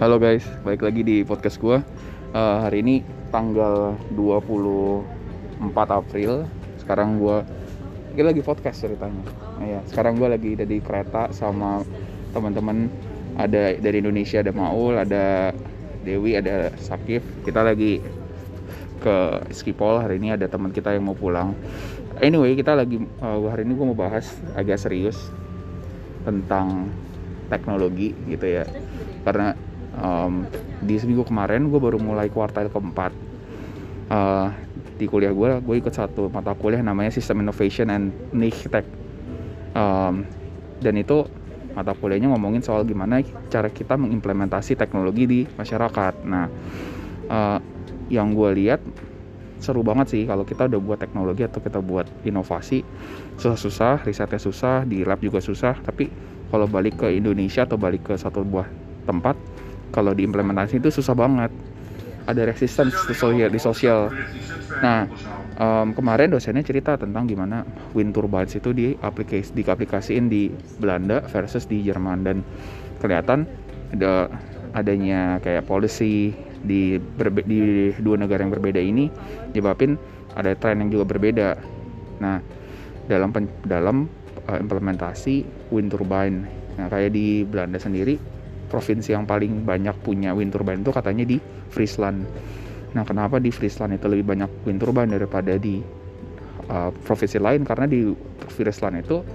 Halo guys, balik lagi di podcast gue uh, Hari ini tanggal 24 April. Sekarang gue Ini lagi podcast ceritanya. Nah, ya, Sekarang gue lagi ada di kereta sama teman-teman. Ada dari Indonesia, ada Maul, ada Dewi, ada Sakif. Kita lagi ke Skipol. Hari ini ada teman kita yang mau pulang. Anyway, kita lagi uh, Hari ini gue mau bahas agak serius Tentang teknologi gitu ya. Karena um, di seminggu kemarin gue baru mulai kuartal keempat. Uh, di kuliah gue gue ikut satu mata kuliah namanya System Innovation and Niche Tech. Um, dan itu mata kuliahnya ngomongin soal gimana cara kita mengimplementasi teknologi di masyarakat. Nah uh, yang gue lihat seru banget sih kalau kita udah buat teknologi atau kita buat inovasi susah-susah risetnya susah di lab juga susah tapi kalau balik ke Indonesia atau balik ke satu buah tempat kalau diimplementasi itu susah banget. Ada resistance di sosial, nah um, kemarin dosennya cerita tentang gimana wind turbines itu di aplikasi diaplikasiin di Belanda versus di Jerman. Dan kelihatan ada adanya kayak policy di berbe, di dua negara yang berbeda ini nyebabin ada tren yang juga berbeda. Nah, dalam dalam uh, implementasi wind turbine, nah kayak di Belanda sendiri provinsi yang paling banyak punya wind turbine itu katanya di Friesland. Nah, kenapa di Friesland itu lebih banyak wind turbine daripada di uh, provinsi lain? Karena di Friesland itu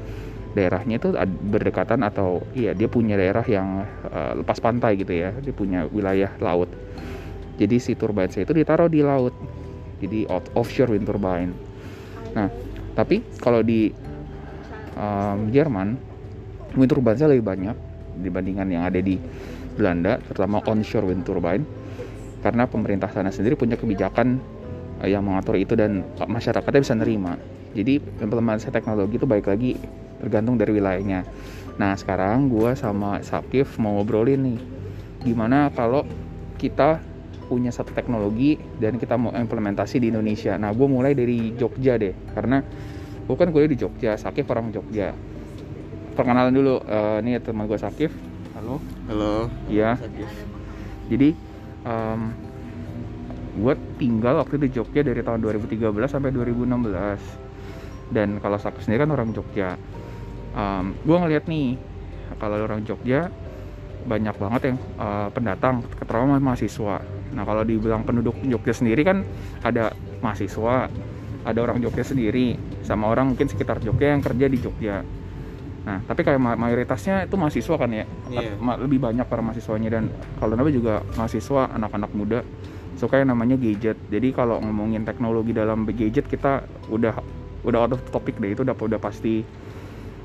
daerahnya itu berdekatan atau iya dia punya daerah yang uh, lepas pantai gitu ya, dia punya wilayah laut. Jadi si turbine saya itu ditaruh di laut. Jadi offshore wind turbine. Nah, tapi kalau di um, Jerman wind turbine saya lebih banyak dibandingkan yang ada di Belanda, terutama onshore wind turbine, karena pemerintah sana sendiri punya kebijakan eh, yang mengatur itu dan masyarakatnya bisa nerima. Jadi implementasi teknologi itu baik lagi tergantung dari wilayahnya. Nah sekarang gue sama Sakif mau ngobrolin nih, gimana kalau kita punya satu teknologi dan kita mau implementasi di Indonesia. Nah gue mulai dari Jogja deh, karena gue kan kuliah di Jogja, Sakif orang Jogja perkenalan dulu. Uh, ini teman gue Sakif. Halo. Halo. Iya. Jadi um, gue tinggal waktu di Jogja dari tahun 2013 sampai 2016 dan kalau Sakif sendiri kan orang Jogja. Um, gue ngeliat nih kalau orang Jogja banyak banget yang uh, pendatang terutama mahasiswa. Nah kalau dibilang penduduk Jogja sendiri kan ada mahasiswa ada orang Jogja sendiri sama orang mungkin sekitar Jogja yang kerja di Jogja Nah, tapi kayak mayoritasnya itu mahasiswa kan ya, yeah. lebih banyak para mahasiswanya dan kalau nabi juga mahasiswa anak-anak muda suka yang namanya gadget. Jadi kalau ngomongin teknologi dalam gadget kita udah udah out of topic deh itu udah udah pasti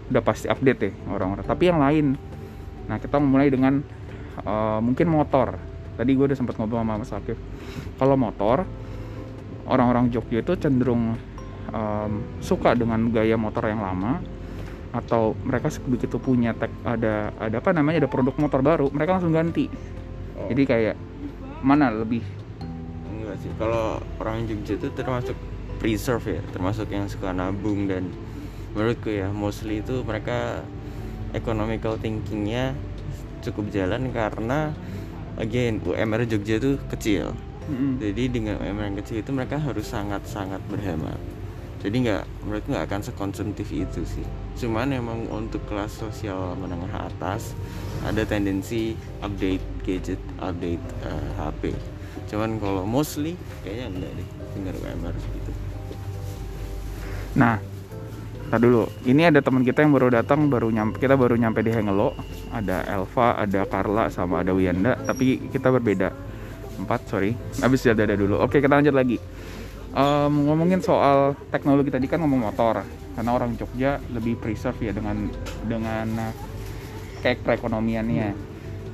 udah pasti update deh orang-orang. Tapi yang lain, nah kita mulai dengan uh, mungkin motor. Tadi gue udah sempat ngobrol sama Mas Akif. Kalau motor, orang-orang Jogja itu cenderung um, suka dengan gaya motor yang lama atau mereka begitu punya tech ada ada apa namanya ada produk motor baru mereka langsung ganti. Oh. jadi kayak mana lebih? Enggak sih. Kalau orang Jogja itu termasuk preserve ya termasuk yang suka nabung dan menurutku ya mostly itu mereka economical thinkingnya cukup jalan karena again UMR Jogja itu kecil. Mm-hmm. jadi dengan UMR yang kecil itu mereka harus sangat sangat berhemat. Jadi nggak menurut nggak akan sekonsumtif itu sih cuman emang untuk kelas sosial menengah atas ada tendensi update gadget update uh, eh, HP cuman kalau mostly kayaknya enggak deh tinggal UMR gitu nah Nah dulu, ini ada teman kita yang baru datang, baru nyampe, kita baru nyampe di Hengelo. Ada Elva, ada Carla, sama ada Wiyanda, tapi kita berbeda. Empat, sorry. Habis ada dulu. Oke, kita lanjut lagi um, ngomongin soal teknologi tadi kan ngomong motor. Karena orang Jogja lebih preserve ya dengan dengan uh, kayak perekonomiannya.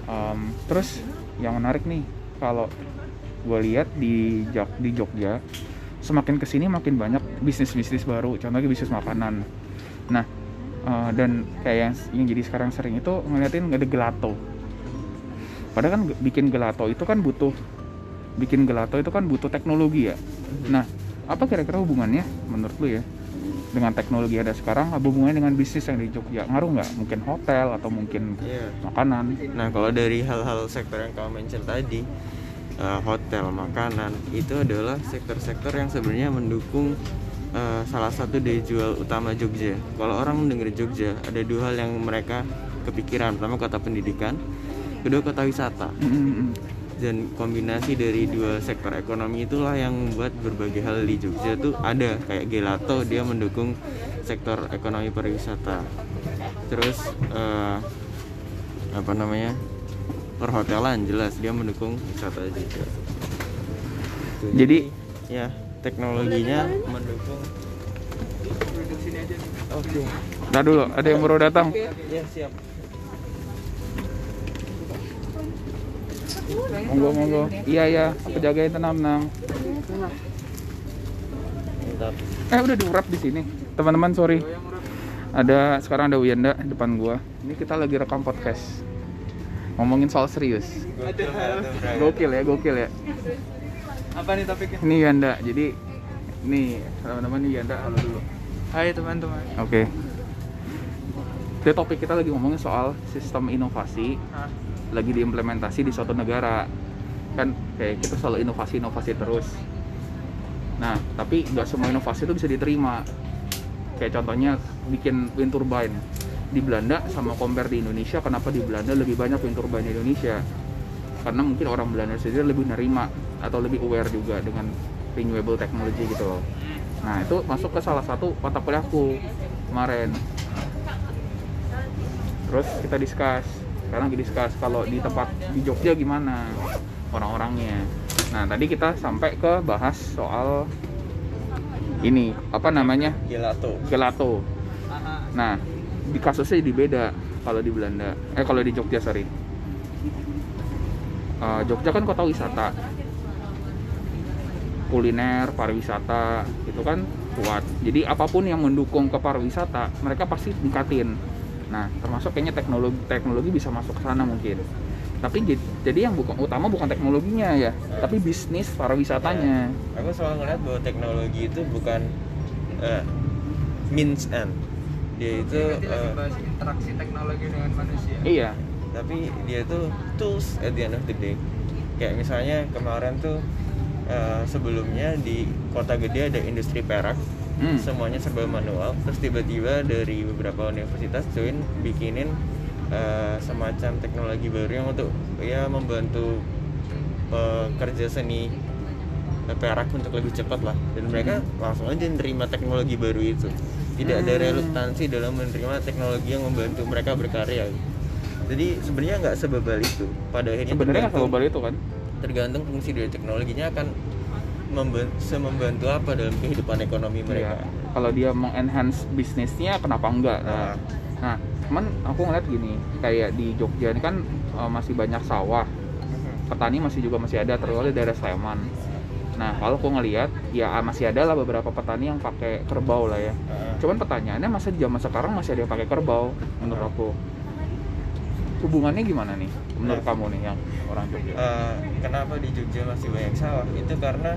Um, terus yang menarik nih kalau gue lihat di Jog di Jogja semakin ke sini makin banyak bisnis bisnis baru. Contohnya bisnis makanan. Nah uh, dan kayak yang, yang jadi sekarang sering itu ngeliatin ada gelato. Padahal kan bikin gelato itu kan butuh bikin gelato itu kan butuh teknologi ya nah apa kira-kira hubungannya menurut lu ya dengan teknologi ada sekarang apa hubungannya dengan bisnis yang di Jogja ngaruh nggak mungkin hotel atau mungkin Iya. makanan Nah, kalau dari hal-hal sektor yang kamu mention tadi, eh, hotel, makanan, itu adalah sektor-sektor yang sebenarnya mendukung eh, salah satu daya jual utama Jogja. Kalau orang mendengar Jogja, ada dua hal yang mereka kepikiran. Pertama, kota pendidikan, kedua, kota wisata. Dan kombinasi dari dua sektor ekonomi itulah yang membuat berbagai hal di Jogja tuh ada. Kayak Gelato, dia mendukung sektor ekonomi pariwisata. Terus eh, apa namanya? Perhotelan jelas dia mendukung wisata juga. Tuh, Jadi- ya teknologinya mendukung. Oke. Ntar dulu ada yang baru datang? Ya siap monggo monggo. Iya ya aku jagain tenang tenang. Eh udah diurap di sini. Teman-teman sorry. Ada sekarang ada Wiyanda di depan gua. Ini kita lagi rekam podcast. Ngomongin soal serius. Gokil ya gokil ya. Apa nih topiknya? ini Yanda jadi nih teman-teman ini Yanda halo dulu. Hai teman-teman. oke. Jadi topik kita lagi ngomongin soal sistem inovasi. Hah? Lagi diimplementasi di suatu negara. Kan kayak kita selalu inovasi-inovasi terus. Nah tapi nggak semua inovasi itu bisa diterima. Kayak contohnya bikin wind turbine. Di Belanda sama compare di Indonesia kenapa di Belanda lebih banyak wind turbine di Indonesia? Karena mungkin orang Belanda sendiri lebih nerima atau lebih aware juga dengan renewable technology gitu loh. Nah itu masuk ke salah satu mata kuliahku kemarin. Terus kita discuss sekarang discuss kalau di tempat di Jogja gimana orang-orangnya? Nah tadi kita sampai ke bahas soal ini apa namanya? Gelato. Gelato. Nah di kasusnya jadi beda kalau di Belanda. Eh kalau di Jogja sorry. Eh, Jogja kan kota wisata. Kuliner pariwisata itu kan kuat. Jadi apa pun yang mendukung ke pariwisata mereka pasti tingkatin nah termasuk kayaknya teknologi teknologi bisa masuk ke sana mungkin. Tapi jad- jadi yang bukan utama bukan teknologinya ya tapi bisnis pariwisatanya. Aku selalu ngeliat bahwa teknologi itu bukan eh, means end dia itu bahas interaksi teknologi dengan manusia. iya. Tapi dia itu tools at the end of the day. Kayak misalnya kemarin tuh eh, sebelumnya di kota gede ada industri perak Hmm. semuanya serba manual. Terus tiba-tiba dari beberapa universitas join bikinin eh, semacam teknologi baru yang untuk ya membantu pekerja seni eh, perak untuk lebih cepat lah. Dan mereka langsung aja nerima teknologi baru itu. Tidak ada Hmm. reluktansi dalam menerima teknologi yang membantu mereka berkarya. Jadi sebenarnya nggak sebebal itu. Pada akhirnya sebenarnya selalu itu kan? tergantung fungsi dari teknologinya akan semembantu apa dalam kehidupan ekonomi mereka Iya. Kalau dia mengenhance bisnisnya, kenapa enggak? Nah, Nah. nah, cuman aku ngeliat gini, kayak di Jogja ini kan eh, masih banyak sawah, petani masih juga masih ada, terutama di daerah Sleman. Nah, kalau aku ngeliat, ya masih ada lah beberapa petani yang pakai kerbau lah ya. Heeh. Cuman pertanyaannya masa di zaman sekarang masih ada yang pakai kerbau? Menurut aku, hubungannya gimana nih? Menurut Nah. kamu nih yang orang Jogja? Eh, kenapa di Jogja masih banyak sawah itu karena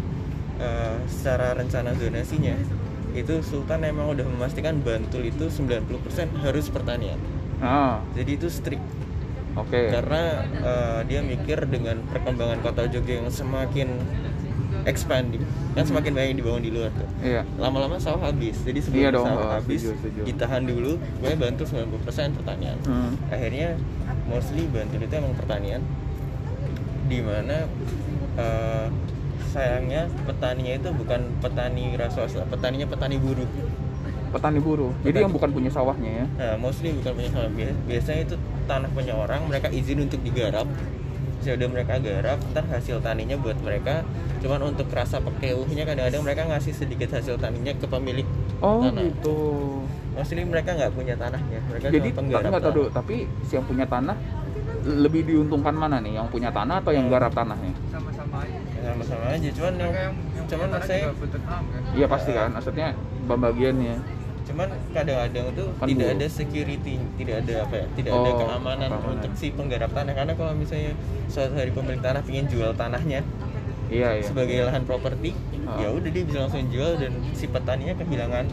eh, secara rencana zonasinya itu Sultan emang udah memastikan Bantul itu 90% harus pertanian Ah, jadi itu strict oke. karena eh, dia mikir dengan perkembangan kota Jogja yang semakin expanding kan semakin banyak yang dibangun di luar tuh Iya. lama-lama sawah habis jadi sebelum Iya dong, sawah habis setuju, setuju. ditahan dulu gue bantu 90% pertanian Hmm. akhirnya mostly Bantul itu emang pertanian di mana eh, sayangnya petaninya itu bukan petani swasta petaninya petani buruh Petani buruh. Jadi Petani. yang bukan punya sawahnya ya. nah mostly bukan punya sawah Bias- biasanya itu tanah punya orang mereka izin untuk digarap sudah mereka garap ntar hasil taninya buat mereka cuman untuk rasa pekeuhnya kadang-kadang mereka ngasih sedikit hasil taninya ke pemilik Oh tanah gitu. mostly mereka nggak punya tanahnya mereka Jadi penggarap nggak tahu tapi si yang punya tanah lebih diuntungkan mana nih? Yang punya tanah atau yang garap tanahnya? Sama-sama aja. Cuman yang, yang, cuman saya kan. Iya pasti kan, maksudnya pembagiannya. cuman kadang-kadang tuh Kan tidak ada security tidak ada apa ya tidak ada Oh, keamanan keamanan. untuk si penggarap tanah karena kalau misalnya suatu hari pemilik tanah ingin jual tanahnya Iya iya. sebagai lahan properti Ah. ya udah dia bisa langsung jual dan si petaninya kehilangan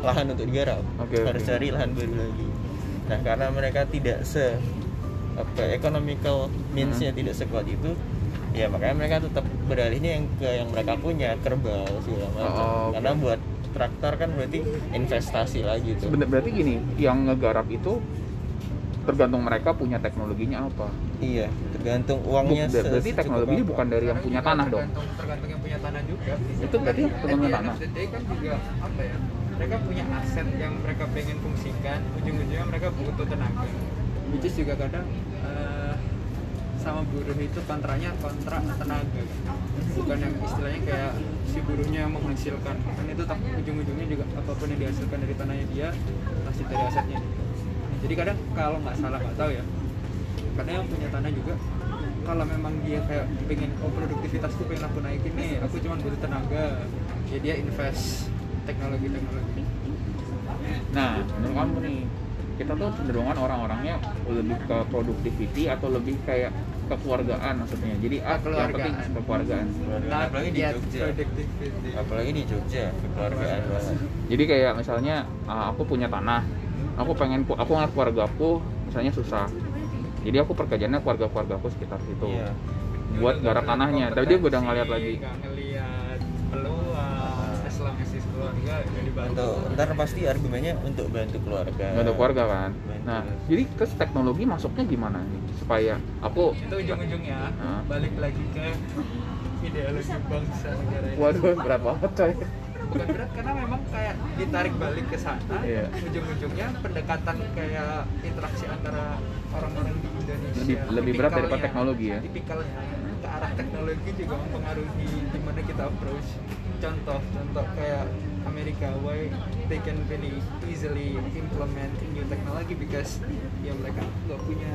lahan untuk digarap Oke, harus cari lahan baru lagi nah karena mereka tidak se apa economical means-nya Hmm. tidak sekuat itu ya makanya mereka tetap beralihnya yang ke yang mereka punya kerbau segala macam Oh, oke. karena buat traktor kan berarti investasi lagi tuh Sebenarnya berarti gini, yang ngegarap itu tergantung mereka punya teknologinya apa. iya tergantung uangnya se- berarti teknologinya apa. bukan dari yang punya tanah dong. tergantung, tergantung yang punya tanah juga Itu berarti tergantung At the tanah. kan juga apa ya mereka punya aset yang mereka pengen fungsikan ujung-ujungnya mereka butuh tenaga which is juga kadang eh, sama buruh itu kontraknya kontrak tenaga kan. bukan yang istilahnya kayak si buruhnya yang menghasilkan kan itu tak ujung-ujungnya juga apa pun yang dihasilkan dari tanahnya dia pasti dari asetnya dia. jadi kadang kalau nggak salah nggak tahu ya kadang yang punya tanah juga kalau memang dia kayak pengen oh produktivitas tuh pengen aku naikin nih aku cuma butuh tenaga ya dia invest teknologi teknologi Nah, menurut kamu nih, kita tuh cenderungan orang-orangnya lebih ke productivity atau lebih kayak kekeluargaan maksudnya. Jadi ah, yang penting Kekeluargaan. Keluarga. apalagi di Not Jogja apalagi di Jogja kekeluargaan Jadi kayak misalnya ah, aku punya tanah, aku pengen aku ngeliat keluarga aku misalnya susah. Jadi aku perkerjaannya keluarga-keluarga aku sekitar situ. Iya. Buat garap tanahnya. Tapi dia udah ngeliat lagi. Untuk ntar pasti argumennya untuk bantu keluarga Bantu keluarga kan. Bantu. Nah, jadi ke teknologi masuknya gimana nih supaya aku itu ujung-ujungnya Hah? balik lagi ke ideologi bangsa negara ini waduh berat banget coy. bukan berat karena memang kayak ditarik balik ke sana Iya. ujung-ujungnya pendekatan kayak interaksi antara orang-orang di Indonesia Lebih- lebih berat daripada teknologi ya? tipikalnya ke arah teknologi juga mempengaruhi gimana kita approach contoh contoh kayak Amerika why they can really easily implement new technology because ya mereka nggak punya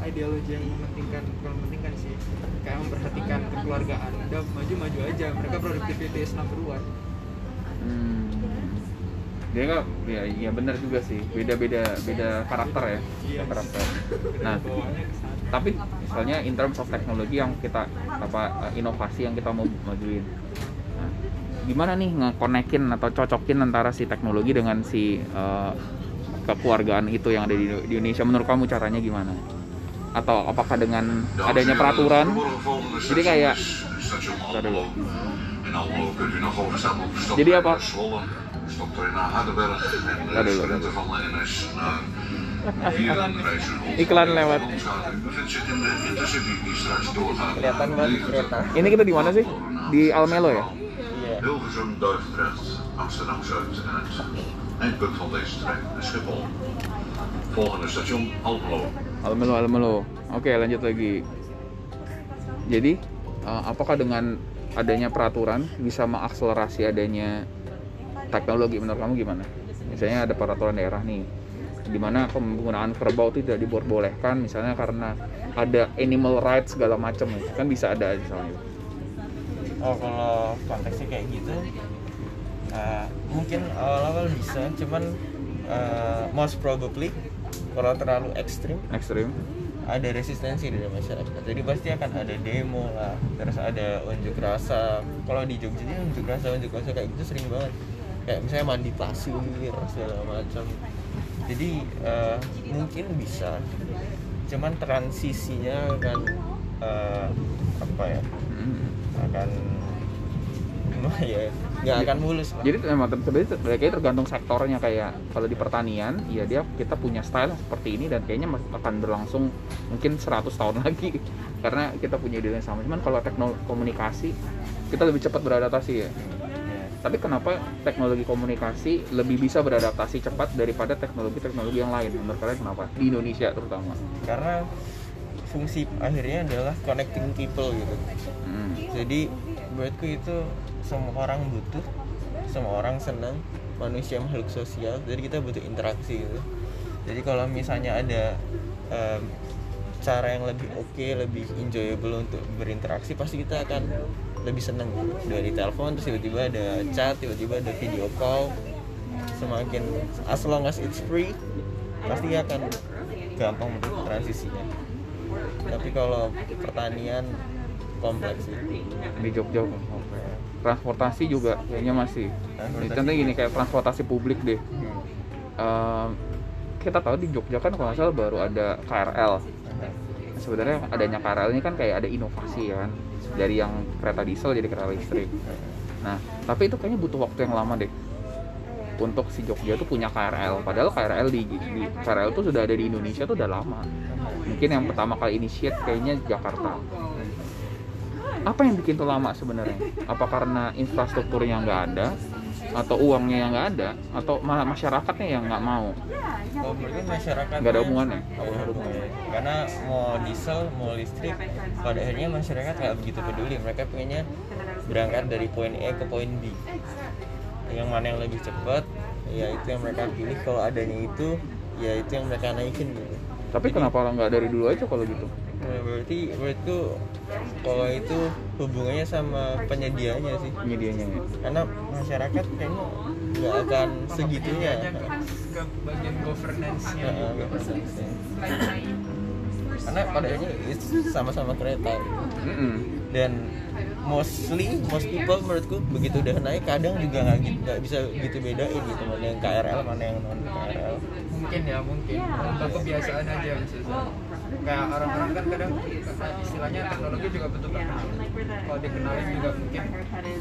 ideologi yang mementingkan bukan mementingkan sih kayak memperhatikan kekeluargaan udah maju-maju aja mereka productivity is number one Hmm. Dia nggak, ya, ya benar juga sih. Beda-beda, beda karakter ya, beda Yes. karakter. Nah, tapi misalnya in terms of teknologi yang kita apa inovasi yang kita mau majuin. Nah, gimana nih ngekonekin atau cocokin antara si teknologi dengan si eh, kekeluargaan itu yang ada di, di Indonesia? Menurut kamu caranya gimana? Atau apakah dengan adanya peraturan? Jadi kayak dulu. Jadi apa? Vierenrijzen. Iklan lewat. Kelihatan banget kereta Ini kita di mana sih? Di Almelo ya? Hilversum, Duivendrecht, Amsterdam Zuid en het eindpunt van deze trein Schiphol. Volgende station Almelo. Almelo, Almelo. Oke, lanjut lagi. Jadi, eh, apakah dengan adanya peraturan bisa mengakselerasi adanya teknologi menurut kamu gimana? Misalnya ada peraturan daerah nih, di mana penggunaan kerbau tidak diperbolehkan, misalnya karena ada animal rights segala macam, kan bisa ada misalnya. Oh kalau konteksnya kayak gitu uh, mungkin awal-awal bisa cuman uh, most probably kalau terlalu ekstrim Ekstrim. ada resistensi dari masyarakat. Jadi pasti akan ada demo lah terus ada unjuk rasa. Kalau di Jogja ini unjuk rasa unjuk rasa kayak gitu sering banget. Kayak misalnya mandi pasir segala macam. Jadi eh, mungkin bisa. Cuman transisinya akan eh, apa ya? Hmm. akan ya nggak akan mulus lah. Jadi memang sebenarnya tergantung sektornya kayak kalau di pertanian ya dia kita punya style seperti ini dan kayaknya akan berlangsung mungkin 100 tahun lagi karena kita punya ide yang sama. Cuman kalau teknologi komunikasi kita lebih cepat beradaptasi ya. Ya. Tapi kenapa teknologi komunikasi lebih bisa beradaptasi cepat daripada teknologi-teknologi yang lain? Menurut kalian kenapa? Di Indonesia terutama. karena fungsi akhirnya adalah connecting people gitu Hmm. jadi buatku itu semua orang butuh semua orang senang manusia makhluk sosial jadi kita butuh interaksi gitu. Jadi kalau misalnya ada em, cara yang lebih oke lebih enjoyable untuk berinteraksi pasti kita akan lebih senang. Dari telepon terus tiba-tiba ada chat tiba-tiba ada video call. Semakin as long as it's free pasti akan gampang untuk transisinya. Tapi kalau pertanian kompleks sih. Di Jogja. Transportasi juga kayaknya masih. Transportasi. contohnya gini kayak transportasi publik deh. Hmm. Ehm, kita tahu di Jogja kan kalau nggak salah baru ada KRL sebenarnya adanya KRL ini kan kayak ada inovasi ya kan. Dari yang kereta diesel jadi kereta listrik. Nah tapi itu kayaknya butuh waktu yang lama deh. Untuk si Jogja tuh punya KRL padahal KRL di, di KRL tuh sudah ada di Indonesia tuh udah lama. Mungkin yang pertama kali initiate kayaknya Jakarta apa yang bikin tuh lama sebenarnya apa karena infrastrukturnya nggak ada atau uangnya yang nggak ada atau ma- masyarakatnya yang nggak mau Oh, mungkin masyarakat nggak ada hubungannya Oh, ada hubungannya. Karena mau diesel, mau listrik, pada akhirnya masyarakat nggak begitu peduli. Mereka pengennya berangkat dari poin E ke poin B. Yang mana yang lebih cepat, ya itu yang mereka pilih. Kalau adanya itu, ya itu yang mereka naikin gitu. tapi kenapa nggak dari dulu aja kalau gitu Nah, berarti berarti kalau itu hubungannya sama penyedianya sih. medianya ya Karena masyarakat kayaknya nggak akan segitunya. ke bagian governance-nya. Karena pada akhirnya itu sama-sama kereta. Dan mostly most people menurutku begitu udah naik kadang juga nggak gitu nggak bisa gitu bedain gitu mana yang KRL mana yang non KRL mungkin ya mungkin untuk kebiasaan aja yang susah kayak orang-orang kan kadang istilahnya teknologi juga betul terkenal kalau dikenalin juga mungkin.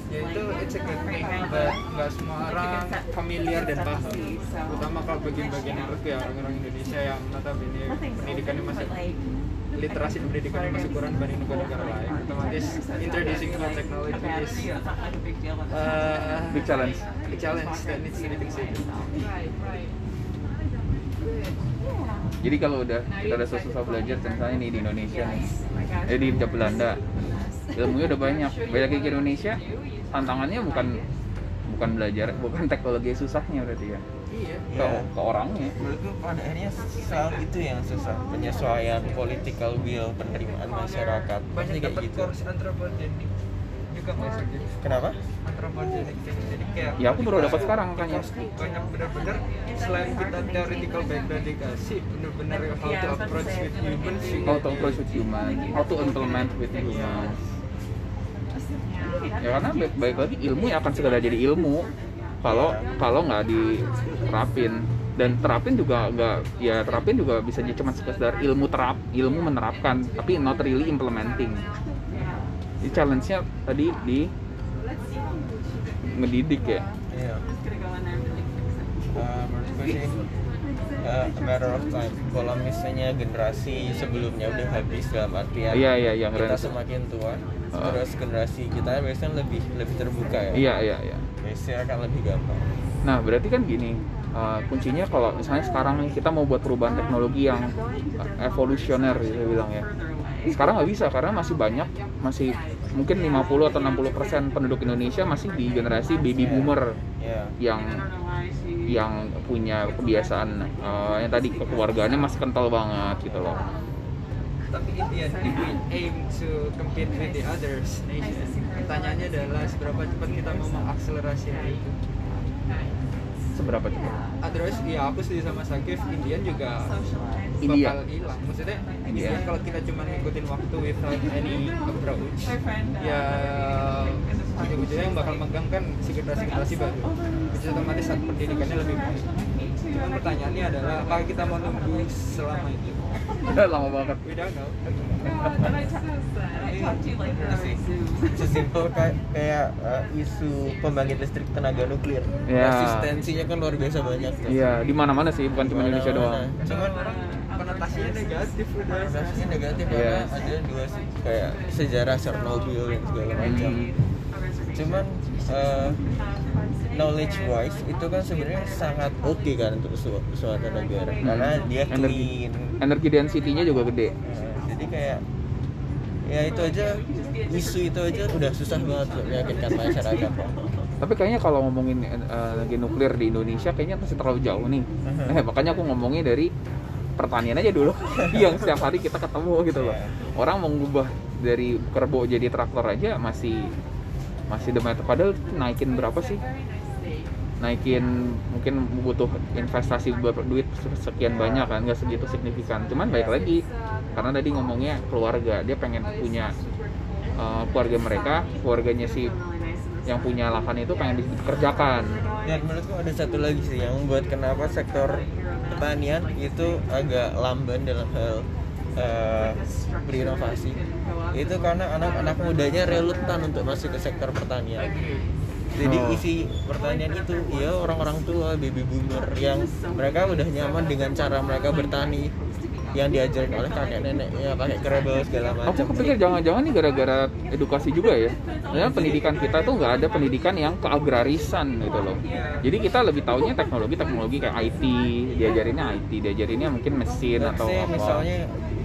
ya itu it's a good thing but nggak semua orang familiar dan paham. terutama kalau bagian-bagian menurutku ya orang-orang Indonesia yang notabene pendidikannya masih literasi pendidikannya masih kurang dibanding negara-negara lain. Otomatis introducing new technology is uh, big challenge. big challenge that needs to be considered jadi kalau udah kita udah susah belajar misalnya nih di Indonesia nih. eh di Belanda ilmunya udah banyak. banyak ke Indonesia. tantangannya bukan bukan belajar bukan teknologi susahnya berarti ya. Iya. Ke, ke orangnya. Menurutku pada akhirnya soal itu yang susah. Penyesuaian political will penerimaan masyarakat. Pasti banyak kayak dapat gitu. kenapa? jadi kayak ya aku baru dapat sekarang kan ya banyak benar-benar selain kita theoretical background dikasih benar-benar how to approach with humans juga how to approach with human how to implement with human ya karena baik, baik lagi ilmu ya akan sekedar jadi ilmu. Kalau kalau nggak diterapin. Dan terapin juga nggak ya terapin juga bisa jadi cuma sekedar ilmu terap ilmu menerapkan tapi not really implementing. Jadi challenge-nya tadi di ngedidik ya? Iya. Sih eh, a matter of time. Kalau misalnya generasi sebelumnya udah habis dalam artian iya iya yang kita keren semakin tua Uh. terus generasi kita biasanya lebih lebih terbuka ya. Iya iya iya. Biasanya akan lebih gampang. Nah, berarti kan gini, uh, kuncinya kalau misalnya sekarang nih kita mau buat perubahan teknologi yang uh, evolusioner gitu bilang ya. Sekarang nggak bisa karena masih banyak, masih mungkin 50 atau 60 persen penduduk Indonesia masih di generasi baby Iya. boomer ya yang yang punya kebiasaan uh, yang tadi kekeluargaannya masih kental banget gitu loh. tapi in the end if we aim to compete with the others nation pertanyaannya adalah seberapa cepat kita mau mengakselerasi hal itu Seberapa cepat? otherwise ya aku setuju sama Sakif Indian juga India. bakal hilang maksudnya India. Indian kalau kita cuma ngikutin waktu without any approach ya ujung-ujungnya yang bakal megang kan generasi-generasi baru which is otomatis saat pendidikannya lebih baik cuman pertanyaannya adalah apakah kita mau nunggu selama itu lama banget. we don't know sesimpel kayak kayak uh, isu pembangkit listrik tenaga nuklir Ya. resistensinya kan luar biasa banyak. Iya, di mana-mana sih, bukan cuma Indonesia doang. cuman orang konotasinya negatif udah konotasinya negatif Iya. karena ada dua sih kayak sejarah Chernobyl dan segala macam Hmm. cuman uh, knowledge wise itu kan sebenarnya sangat oke kan untuk su- suatu negara karena dia Energi. clean Energi density-nya juga gede. Nah, jadi kayak ya itu aja isu itu aja udah susah banget untuk meyakinkan masyarakat Tapi kayaknya kalau ngomongin energi nuklir di Indonesia kayaknya masih terlalu jauh nih. Eh, makanya aku ngomongnya dari pertanian aja dulu yang setiap hari kita ketemu gitu loh. Iya. Orang mau ngubah dari kerbo jadi traktor aja masih masih demi padahal naikin berapa sih? Naikin mungkin butuh investasi beberapa duit sekian banyak kan nggak segitu signifikan. Cuman baik lagi karena tadi ngomongnya keluarga dia pengen punya uh, keluarga mereka keluarganya si yang punya lahan itu pengen dikerjakan dan menurutku ada satu lagi sih yang membuat kenapa sektor pertanian itu agak lamban dalam hal eh, berinovasi itu karena anak-anak mudanya relutan untuk masuk ke sektor pertanian jadi Oh. isi pertanian itu ya orang-orang tua baby boomer yang mereka udah nyaman dengan cara mereka bertani yang diajarin oleh kakek neneknya pakai kerebel segala macam Aku kepikir jangan-jangan nih gara-gara edukasi juga ya. Karena pendidikan kita tuh nggak ada pendidikan yang keagrarisan gitu loh. Jadi kita lebih taunya teknologi-teknologi kayak IT, diajarinnya IT, diajarinnya mungkin mesin atau apa. misalnya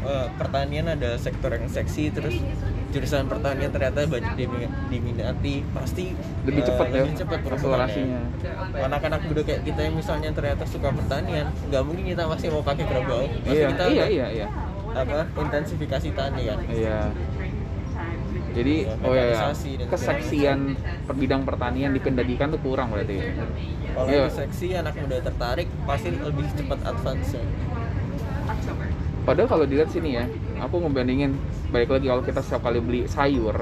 eh, pertanian ada sektor yang seksi terus jurusan pertanian ternyata banyak dimi- diminati pasti lebih eh, cepat ya lebih cepat akselerasinya. anak-anak muda kayak kita yang misalnya ternyata suka pertanian nggak mungkin kita masih mau pakai kerbau pasti Iya, kita iya, iya, iya. apa intensifikasi tani kan Iya. Jadi, Ya, oh ya, dan segala keseksian per bidang pertanian di pendidikan tuh kurang berarti. kalau Iya. seksi anak muda tertarik pasti lebih cepat advance Padahal kalau dilihat sini ya, aku ngebandingin balik lagi kalau kita setiap kali beli sayur,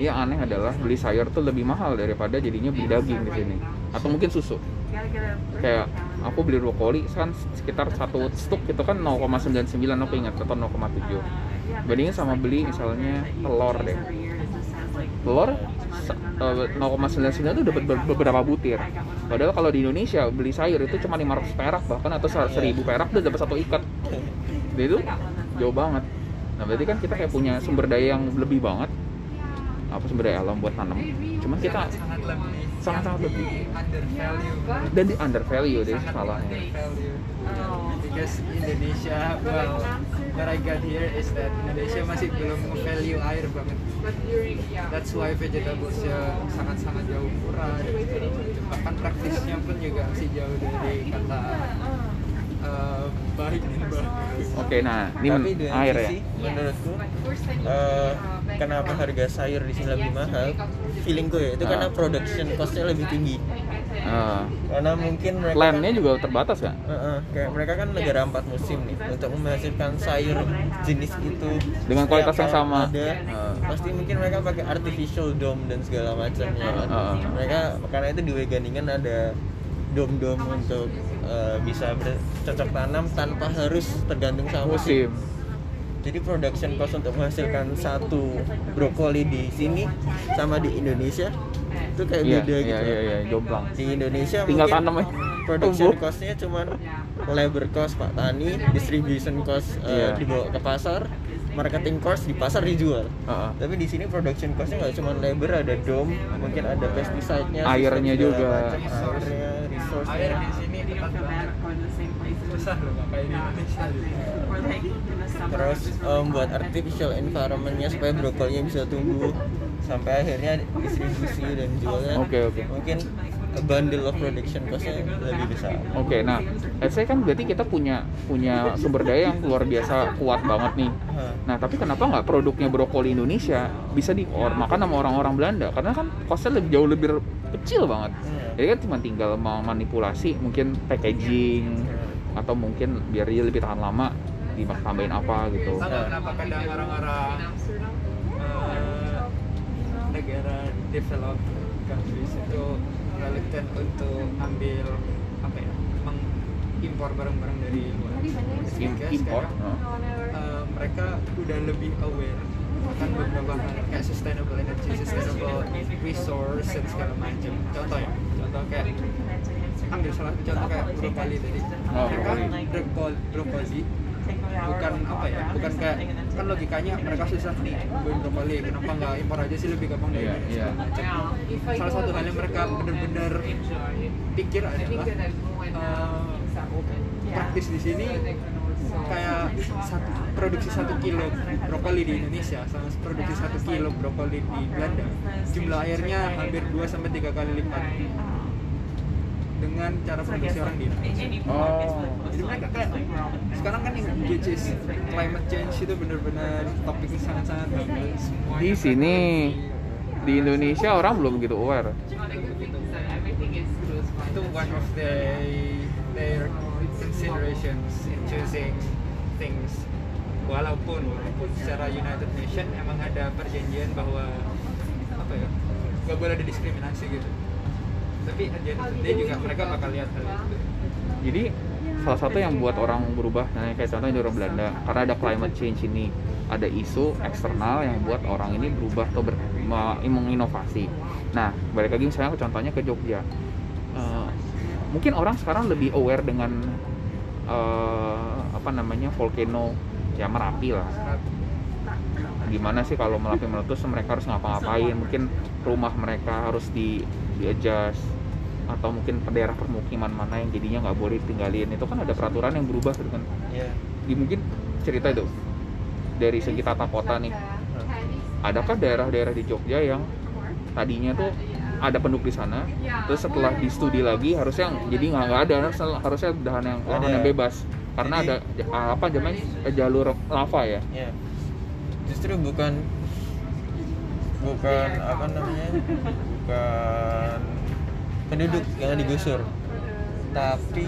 yang aneh adalah beli sayur tuh lebih mahal daripada jadinya beli daging di sini, atau mungkin susu. Kayak aku beli brokoli kan sekitar satu stuk itu kan 0,99 aku ingat atau 0,7. Bandingin sama beli misalnya telur deh. Telur sa- eh, 0,99 itu dapat ber- beberapa butir. Padahal kalau di Indonesia beli sayur itu cuma 500 perak bahkan atau 1000 perak udah dapat satu ikat. Jadi itu jauh banget. Nah berarti kan kita kayak punya sumber daya yang lebih banget apa sumber daya alam buat tanam. Cuman kita Sangat-sangat lebih. dan di undervalue deh sangat salahnya. because Indonesia well what I got here is that Indonesia masih belum nge-value air banget that's why vegetablesnya sangat-sangat jauh murah dan bahkan praktisnya pun juga masih jauh dari kata eh, baik bagus Oke, nah ini tapi men- air ya. menurutku eh, kenapa harga sayur di sini lebih mahal feelingku ya itu karena Ah. production costnya lebih tinggi Eh, karena mungkin mereka landnya kan- juga terbatas kan? Heeh, kayak mereka kan negara empat musim nih untuk menghasilkan sayur jenis itu Dengan kualitas yang sama. ada Ah. pasti mungkin mereka pakai artificial dome dan segala macamnya Ah. mereka karena itu di Wageningen ada dom-dom untuk eh, bisa bercocok tanam tanpa harus tergantung sama Musim. jadi production cost untuk menghasilkan satu brokoli di sini sama di Indonesia itu kayak Iya, beda iya, gitu iya, iya, jomplang. di Indonesia Tinggal tanam aja. production Tumbuh. costnya cuman labor cost pak tani distribution cost uh, Iya. dibawa ke pasar marketing cost di pasar dijual Heeh. tapi di sini production costnya nggak cuma labor ada dome mungkin ada pesticide-nya Airnya juga. macam, airnya resource air di sini ketat banget susah loh nggak kayak di Indonesia terus um, buat artificial environment-nya supaya brokolinya bisa tumbuh sampai akhirnya distribusi dan jualnya Oke, oke. mungkin a bundle of production cost-nya lebih besar Oke, nah, let's say kan berarti kita punya punya sumber daya yang luar biasa kuat banget nih. Nah, tapi kenapa nggak produknya brokoli Indonesia bisa dimakan sama orang-orang Belanda? Karena kan costnya lebih jauh lebih kecil banget. Iya. Jadi kan cuma tinggal memanipulasi mungkin packaging atau mungkin biar dia lebih tahan lama ditambahin apa gitu. kenapa kadang orang-orang eh, negara developed countries itu reluctant untuk ambil apa ya mengimpor barang-barang dari luar kadang, Heeh. eh, mereka udah lebih aware akan beberapa hal kayak sustainable energy, sustainable resource dan segala macam. Contoh ya, contoh kayak ambil salah satu contoh kayak brokoli tadi. Oh, mereka brokoli. brokoli, brokoli bukan apa ya, bukan kayak kan logikanya mereka susah nih beli brokoli, kenapa nggak impor aja sih lebih gampang dari Iya, Indonesia, iya. segala macam. Salah satu hal yang mereka benar-benar pikir adalah eh, praktis di sini kayak satu, produksi satu kilo brokoli di Indonesia sama produksi satu kilo brokoli di Belanda jumlah airnya hampir 2 sampai tiga kali lipat dengan cara produksi orang di Indonesia. Oh. Jadi mereka kayak sekarang kan yang is climate change itu benar-benar topik yang sangat-sangat bagus. Di sini di Indonesia orang belum begitu aware. itu one of the their considerations in choosing things. Walaupun walaupun secara United Nation emang ada perjanjian bahwa apa ya nggak boleh ada diskriminasi gitu. Tapi dia juga mereka bakal lihat hal itu. Jadi salah satu yang buat orang berubah, nah kayak contohnya di orang Belanda, karena ada climate change ini, ada isu eksternal yang buat orang ini berubah atau ber, me- menginovasi. Nah, balik lagi misalnya contohnya ke Jogja, Eh, mungkin orang sekarang lebih aware dengan eh, apa namanya volcano ya merapi lah. Gimana sih kalau merapi meletus mereka harus ngapa-ngapain? Mungkin rumah mereka harus di di adjust atau mungkin ke daerah permukiman mana yang jadinya nggak boleh tinggalin itu kan ada peraturan yang berubah gitu kan Iya. di mungkin cerita itu dari segi tata kota nih adakah daerah-daerah di Jogja yang tadinya tuh ada penduduk di sana terus setelah di studi lagi harusnya jadi nggak nggak ada harusnya- lahan yang lahan Ada. yang bebas karena Jadi- ada ah, apa namanya jalur lava ya Ya. Justru bukan bukan apa namanya? Bukan penduduk yang digusur. Tapi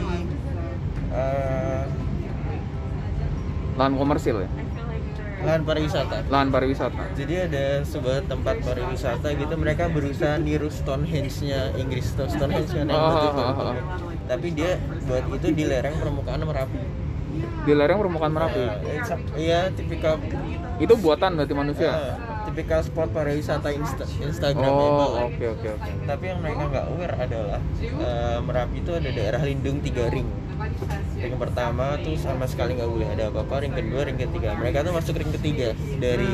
eh, lahan komersil ya lahan pariwisata. lahan pariwisata Jadi ada sebuah tempat pariwisata gitu mereka berusaha niru Stonehenge-nya Inggris Stonehenge yang Oh, oh, oh, oh. Tapi dia buat itu di lereng permukaan Merapi. Di lereng permukaan merapi Ya, Iya, tipikal itu buatan berarti manusia eh, tipikal spot pariwisata insta Instagramable. oh oke oke oke Tapi yang mereka nggak aware adalah eh, Merapi itu ada daerah lindung tiga ring. Ring pertama tuh sama sekali nggak boleh ada apa-apa. Ring kedua, ring ketiga. Mereka tuh masuk ring ketiga dari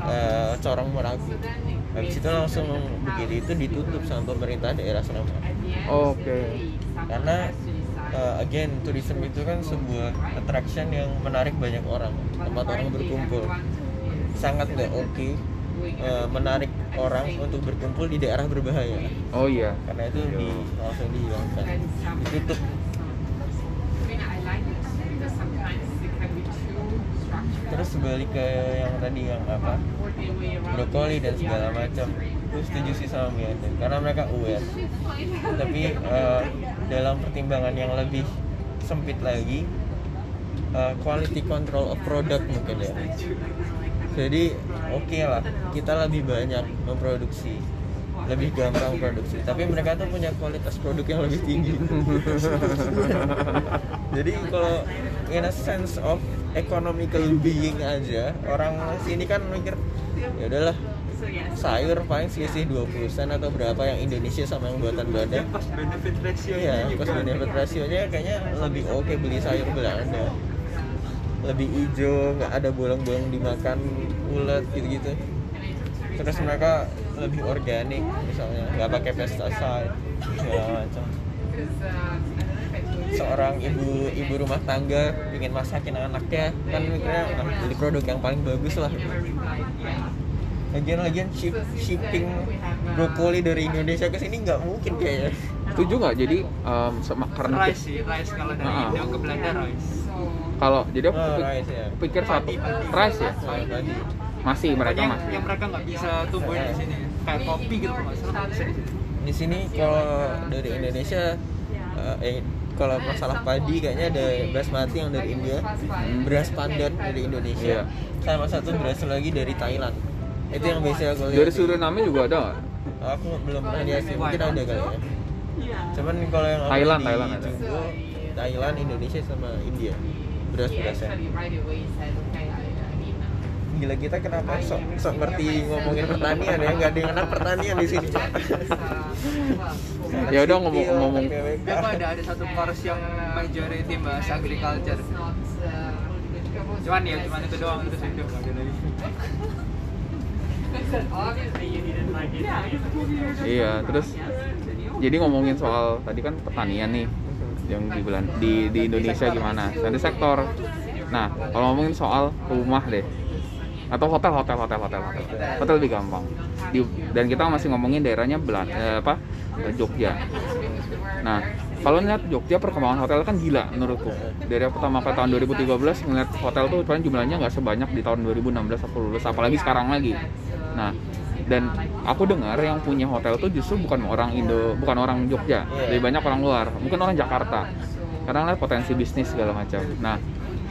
eh, Corong Merapi. Habis itu langsung begitu itu ditutup sama pemerintah daerah selama. oke Karena eh, again tourism itu kan sebuah attraction yang menarik banyak orang, tempat orang berkumpul. Sangat nggak oke eh, menarik orang untuk berkumpul di daerah berbahaya. Oh iya. Karena itu di langsung dihilangkan ditutup. Terus balik ke yang tadi yang apa? Brokoli dan segala macam. Itu setuju sih sama Mianda karena mereka aware. Tapi eh, dalam pertimbangan yang lebih sempit lagi eh, quality control of product mungkin ya. Jadi oke lah kita lebih banyak memproduksi lebih gampang produksi. Tapi mereka tuh punya kualitas produk yang lebih tinggi. Jadi kalau in a sense of economical being aja orang sini kan mikir ya udahlah sayur paling selisih 20 sen atau berapa yang Indonesia sama yang buatan Belanda pas benefit ratio Iya, cost benefit rasionya kayaknya lebih oke beli sayur Belanda. Lebih hijau, nggak ada bolong-bolong dimakan ulat gitu-gitu. Terus mereka lebih organik misalnya, nggak pakai pesticide segala macam. Seorang ibu ibu rumah tangga ingin masakin anaknya kan mikirnya "Ah, beli produk yang paling bagus lah. Lagian-lagian ship, shipping brokoli dari Indonesia ke sini nggak mungkin kayaknya. setuju nggak? Jadi em, sama karena rice sih rice kalau dari Ah. Indo ke Belanda rice. Kalau jadi aku Oh, rice ya. pikir satu rice ya? Masih mereka Pokoknya masih. yang mereka nggak bisa tumbuhin di sini. Kayak kopi gitu kalau nggak salah nggak bisa di sini. Di sini kalau dari Indonesia eh, eh kalau masalah padi kayaknya ada basmati yang dari India. Beras pandan dari Indonesia. Iya. sama satu beras lagi dari Thailand itu yang biasa aku lihat. Dari Suriname juga ada aku belum pernah di Asia mungkin ada kali ya. Cuman kalau yang Thailand, di Thailand ada. Thailand Indonesia sama India. Beras berasnya gila kita kenapa sok sok ngerti ngomongin pertanian ya? Nggak ada yang anak pertanian di sini Ya udah ngomong- ngomong- PWK. Apa ada ada satu course yang majority bahas agriculture. Cuman ya cuman itu doang itu lagi iya terus jadi ngomongin soal tadi kan pertanian nih yang di bulan di di Indonesia gimana? Nanti sektor. Nah kalau ngomongin soal rumah deh atau hotel hotel hotel hotel hotel. Hotel lebih gampang. Di- dan kita masih ngomongin daerahnya Belan eh, apa Jogja. Nah kalau lihat Jogja perkembangan hotel kan gila menurutku. Dari pertama kali tahun 2013 ngeliat hotel tuh paling jumlahnya nggak sebanyak di tahun 2016 aku lulus apalagi sekarang lagi nah dan aku dengar yang punya hotel tuh justru bukan orang Indo bukan orang Jogja Iya. lebih banyak orang luar mungkin orang Jakarta karena lihat potensi bisnis segala macam nah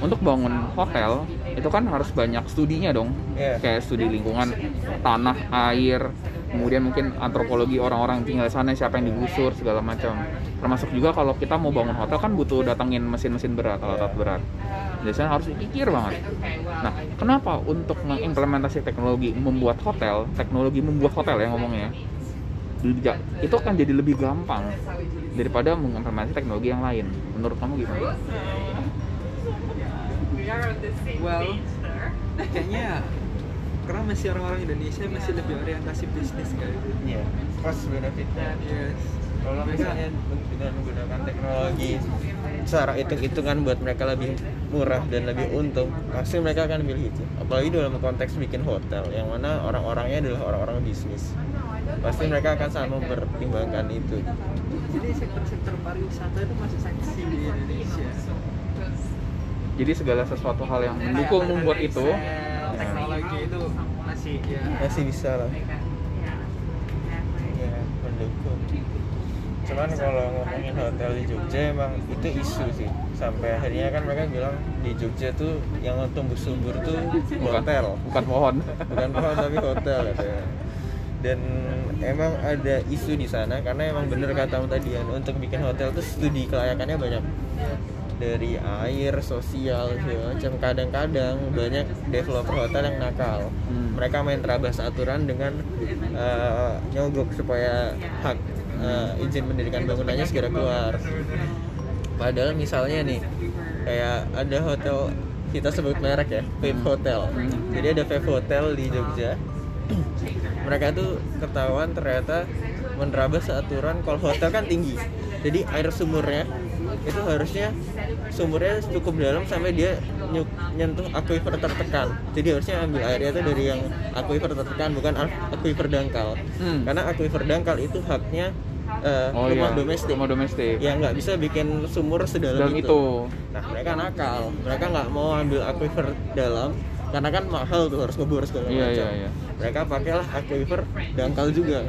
untuk bangun hotel itu kan harus banyak studinya dong Iya. kayak studi lingkungan tanah air kemudian mungkin antropologi orang-orang tinggal sana siapa yang digusur segala macam. Termasuk juga kalau kita mau bangun hotel kan butuh datangin mesin-mesin berat alat-alat berat. Biasanya harus dipikir banget. Nah kenapa untuk mengimplementasi teknologi membuat hotel teknologi membuat hotel ya ngomongnya itu akan jadi lebih gampang daripada mengimplementasi teknologi yang lain. Menurut kamu gimana? well kayaknya karena masih orang-orang Indonesia masih lebih orientasi bisnis kan Iya, cost benefitnya. yes Kalau misalnya dengan menggunakan teknologi secara hitung-hitungan buat mereka lebih murah dan lebih untung, pasti mereka akan pilih itu. Apalagi dalam konteks bikin hotel, yang mana orang-orangnya adalah orang-orang bisnis. Pasti mereka akan sangat mempertimbangkan itu. jadi sektor-sektor pariwisata itu masih seksi di Indonesia jadi segala sesuatu hal yang mendukung membuat itu teknologi itu ya Masih bisa lah. Ya, mendukung. Cuman kalau ngomongin hotel di Jogja emang itu isu sih. Sampai akhirnya kan mereka bilang di Jogja tuh yang tumbuh subur tuh hotel. bukan pohon bukan pohon tapi hotel katanya dan emang ada isu di sana karena emang bener katamu tadi kan untuk bikin hotel tuh studi kelayakannya banyak dari air sosial segala macam. Kadang-kadang banyak developer hotel yang nakal. Hmm. mereka main terabas aturan dengan eh, nyogok supaya hak eh, izin mendirikan bangunannya segera keluar. Padahal misalnya nih kayak ada hotel kita sebut merek ya Vape Hotel. Jadi ada Vape Hotel di Jogja. Mereka tuh ketahuan ternyata menerabas aturan kalau hotel kan tinggi. Jadi air sumurnya itu harusnya sumurnya cukup dalam sampai dia nyentuh aquifer tertekan jadi harusnya ambil airnya itu dari yang aquifer tertekan bukan aquifer dangkal Hmm. karena aquifer dangkal itu haknya eh, oh rumah iya domestik rumah domestik yang nggak bisa bikin sumur sedalam dalam itu. itu Nah mereka nakal, mereka nggak mau ambil aquifer dalam karena kan mahal tuh harus ngebor segala Iya, macam. iya, iya. Mereka pakailah aquifer dangkal juga,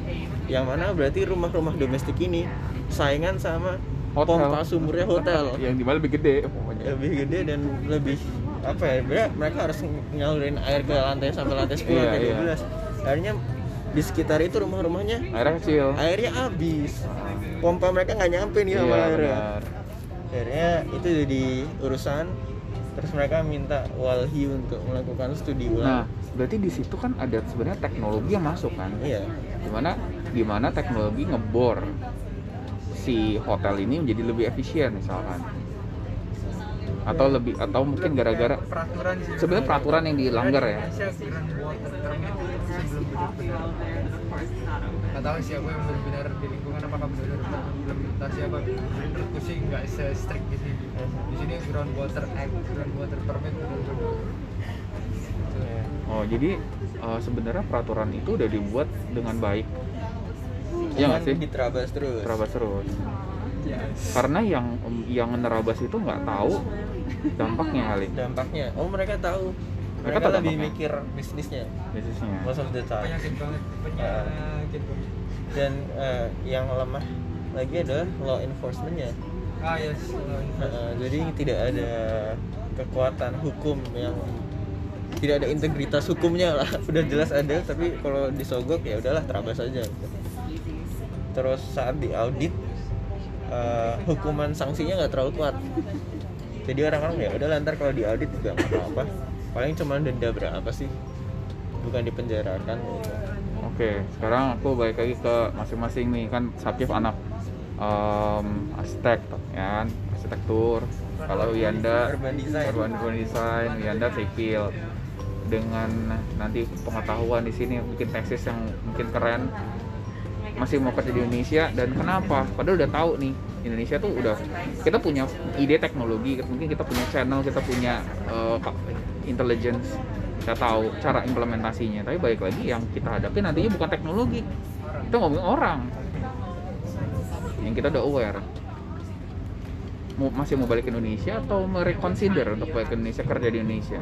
yang mana berarti rumah-rumah domestik ini saingan sama Hotel. pompa sumurnya hotel. Yang di mana lebih gede pokoknya. Lebih gede dan lebih apa ya mereka, mereka harus nyalurin air ke lantai sampai lantai 10 Iya, lantai iya. 12 akhirnya di sekitar itu rumah-rumahnya airnya kecil. airnya habis. Pompa mereka nggak nyampe nih sama iya airnya benar. Akhirnya itu jadi urusan. Terus mereka minta walhi untuk melakukan studi nah ulang berarti di situ kan ada sebenarnya teknologi yang masuk kan? Iya. Di mana di mana teknologi ngebor si hotel ini menjadi lebih efisien misalkan. Atau lebih atau mungkin gara-gara sebenarnya peraturan yang dilanggar ya. Indonesia Grand Water Permit itu sebelum benar-benar nggak tahu siapa yang benar-benar di lingkungan apakah benar-benar implementasi apa. Menurutku sih nggak se strict di sini di sini Ground Water Act Ground Water Permit benar-benar. Oh jadi eh, sebenarnya peraturan itu udah dibuat dengan baik Iya nggak sih? diterabas terus. Terabas terus. Ya karena yang yang nerabas itu nggak tahu dampaknya kali. Dampaknya. Oh mereka tahu. Mereka mereka, lebih dampaknya. mikir bisnisnya. Bisnisnya. Most of the time. Penyakit banget penyakit banget. Dan eh, yang lemah lagi adalah law enforcementnya. Ah yes Heeh, jadi tidak ada kekuatan hukum yang tidak ada integritas hukumnya lah. Udah jelas ada tapi kalau disogok ya udahlah terabas aja. gitu. Terus saat diaudit eh, hukuman sanksinya nggak terlalu kuat. Jadi orang-orang ya udah lantar kalau diaudit juga nggak apa-apa. Paling cuma denda berapa sih? Bukan dipenjarakan. Gitu. Oke, sekarang aku balik lagi ke masing-masing nih. Kan Sakif anak em arsitek ya kan? Arsitektur. Kalau Yanda Urban design. urban, urban design Yanda sipil. Dengan nanti pengetahuan di sini bikin tesis yang mungkin keren masih mau kerja di Indonesia dan kenapa? Padahal udah tahu nih Indonesia tuh udah kita punya ide teknologi mungkin kita punya channel kita punya ka- intelligence kita tahu cara implementasinya. Tapi balik lagi yang kita hadapi nantinya bukan teknologi kita ngomongin orang. Yang kita udah aware. Mau masih mau balik ke Indonesia atau mereconsider untuk balik ke Indonesia kerja di Indonesia?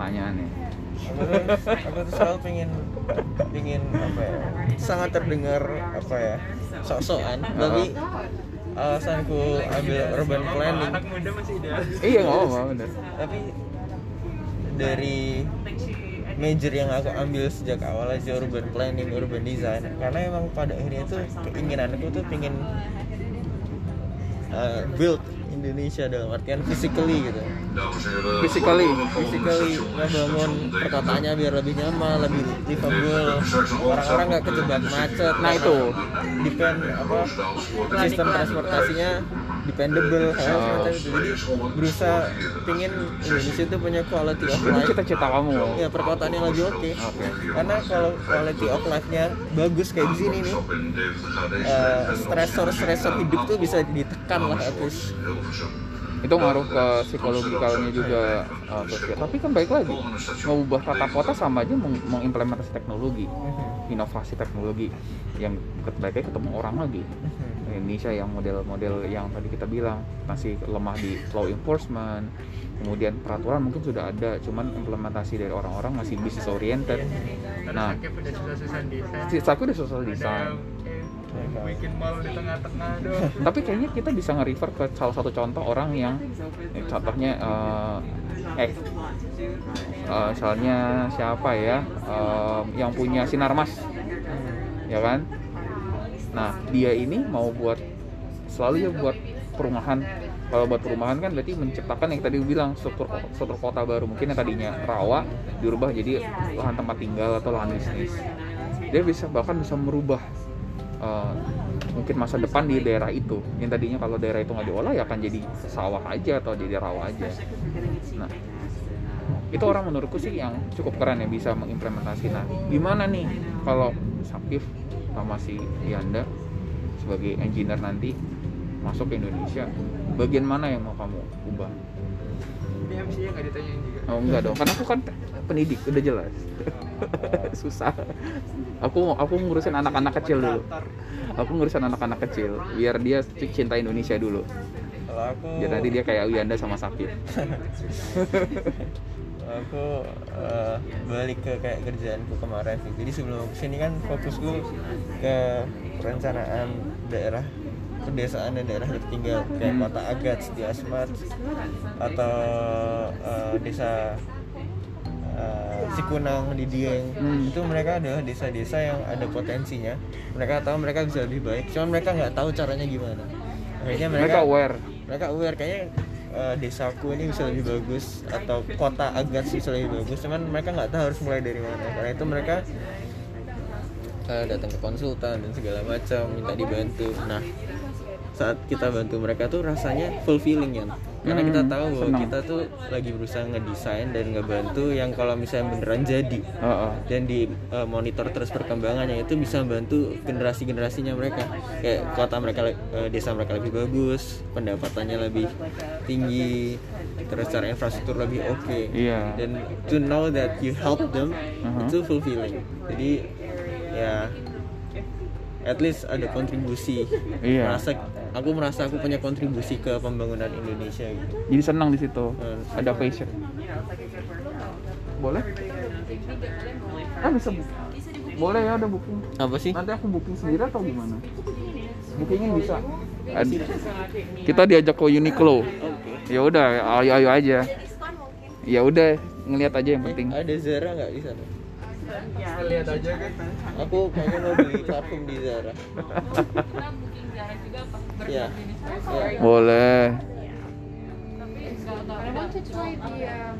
Tanyaannya. Aku tuh selalu pengen pengen apa ya sangat terdengar apa ya sok-sokan. Tapi alasanku ambil urban planning. Anak muda masih idealis iya nggak bener. Tapi dari major yang aku ambil sejak awal aja urban planning, urban design. Karena emang pada akhirnya tuh keinginanku tuh pengen uh, build Indonesia dalam artian physically gitu. Physically, physically station ngebangun perkotaannya biar lebih nyaman, lebih livable. Orang-orang nggak kejebak macet. Nah, itu. depend apa sistem transportasinya dependable hal semacam itu. Jadi berusaha pingin Indonesia itu punya quality of Itu life. Cita-cita kamu. ya perkotaan yang lebih oke. Karena kalau quality of life-nya bagus kayak di sini nih eh, stressor-stressor hidup tuh bisa ditekan lah at least. Itu ngaruh ke psikologikalnya juga uh, terus tapi kan baik lagi mengubah tata kota sama aja meng- mengimplementasi teknologi inovasi teknologi yang baiknya ketemu orang lagi Indonesia yang model-model yang tadi kita bilang masih lemah di law enforcement kemudian peraturan mungkin sudah ada cuman implementasi dari orang-orang masih business oriented. Nah Saku udah social design. Yang bikin mall di tengah-tengah dong tapi kayaknya kita bisa nge-refer ke salah satu contoh orang yang eh, contohnya eh eh eh, misalnya siapa ya eh, yang punya sinar mas. Ya kan nah dia ini mau buat selalu ya buat perumahan. Kalau buat perumahan kan berarti menciptakan yang tadi bilang struktur struktur kota baru. Mungkin yang tadinya rawa dirubah jadi lahan tempat tinggal atau lahan bisnis. Dia bisa bahkan bisa merubah eh, mungkin masa depan di daerah itu. Yang tadinya kalau daerah itu nggak diolah ya akan jadi sawah aja atau jadi rawa aja. Nah itu orang menurutku sih yang cukup keren ya bisa mengimplementasi nah gimana nih kalau Sakif sama si Yanda sebagai engineer nanti masuk ke Indonesia bagian mana yang mau kamu ubah? Ini MC-nya nggak ditanyain juga. Oh enggak dong. Karena aku kan pendidik udah jelas. Susah. Aku aku ngurusin anak-anak kecil dulu. Aku ngurusin anak-anak kecil biar dia cinta Indonesia dulu. Kalau aku biar nanti dia kayak Wiyanda sama Sakif aku eh, balik ke kayak kerjaanku kemarin sih. Jadi sebelum aku ke sini kan fokusku ke perencanaan daerah pedesaan dan daerah tertinggal kayak kota Agats di Asmat atau eh, desa eh, Sikunang di Dieng Hmm. itu mereka adalah desa-desa yang ada potensinya. Mereka tahu mereka bisa lebih baik. Cuman mereka nggak tahu caranya gimana. Akhirnya mereka mereka aware. mereka aware. Kayaknya eh, desaku ini bisa lebih bagus atau kota Agats bisa lebih bagus. Cuman mereka nggak tahu harus mulai dari mana. Karena itu mereka eh, datang ke konsultan dan segala macam minta dibantu. Nah saat kita bantu mereka tuh rasanya fulfilling ya karena kita Hmm, tahu bahwa senang. kita tuh lagi berusaha ngedesain dan ngebantu yang kalau misalnya beneran jadi Heeh. dan di uh, monitor terus perkembangannya itu bisa membantu generasi generasinya mereka kayak kota mereka uh, desa mereka lebih bagus pendapatannya lebih tinggi terus secara infrastruktur lebih oke Iya. dan to know that you help them Uh-huh. itu fulfilling jadi ya at least ada kontribusi Iya. merasa aku merasa aku punya kontribusi ke pembangunan Indonesia gitu. Jadi senang di situ. Hmm. ada passion. Boleh? Ah bisa boleh ya ada booking. Apa sih? Nanti aku booking sendiri atau gimana? Bookingin bisa. Ad- kita diajak ke Uniqlo. Ya udah ayo ayo aja. Ya udah ngelihat aja yang penting. Ada Zara nggak di sana? Kita lihat aja kan. Aku kayaknya mau beli parfum di Zara. Ya. ya. boleh I want to try the um,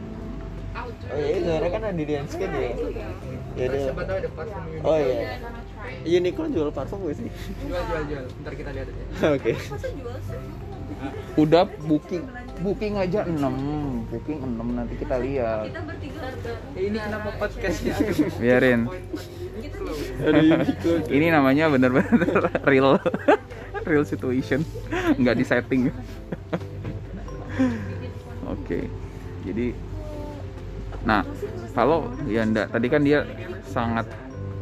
outdoor. Oh iya, Zara kan ada di Hanskin ya. Ya Terus udah. siapa tahu ada parfum Uniqlo. Oh iya. Uniqlo jual parfum gak sih? jual jual jual ntar kita lihat aja Oke. udah booking booking aja 6 booking 6 nanti kita lihat Eh, ini kenapa podcastnya biarin ini namanya bener-bener real real situation. Nggak di setting. Oke. Jadi nah kalau Yanda tadi kan dia sangat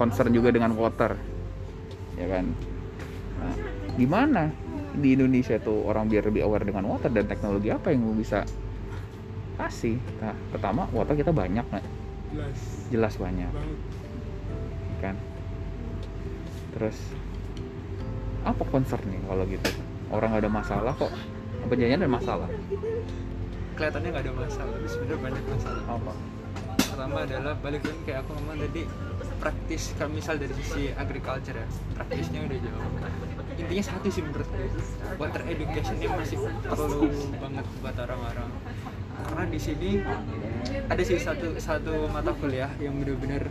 concern juga dengan water. Ya kan? Nah, gimana di Indonesia tuh orang biar lebih aware dengan water dan teknologi apa yang bisa kasih? Nah pertama water kita banyak nggak jelas. Jelas banyak. Banget. Kan? Terus apa concern nih kalau gitu? Orang nggak ada masalah kok. Apa jangan ada masalah? Kelihatannya nggak ada masalah tapi sebenarnya banyak masalah. Apa? Pertama adalah balik lagi kayak aku ngomong tadi praktis kalau misal dari sisi agriculture ya praktisnya udah jauh. Intinya satu sih menurutku water education ini masih perlu banget buat orang-orang. Karena di sini ada sih satu satu mata kuliah yang benar-benar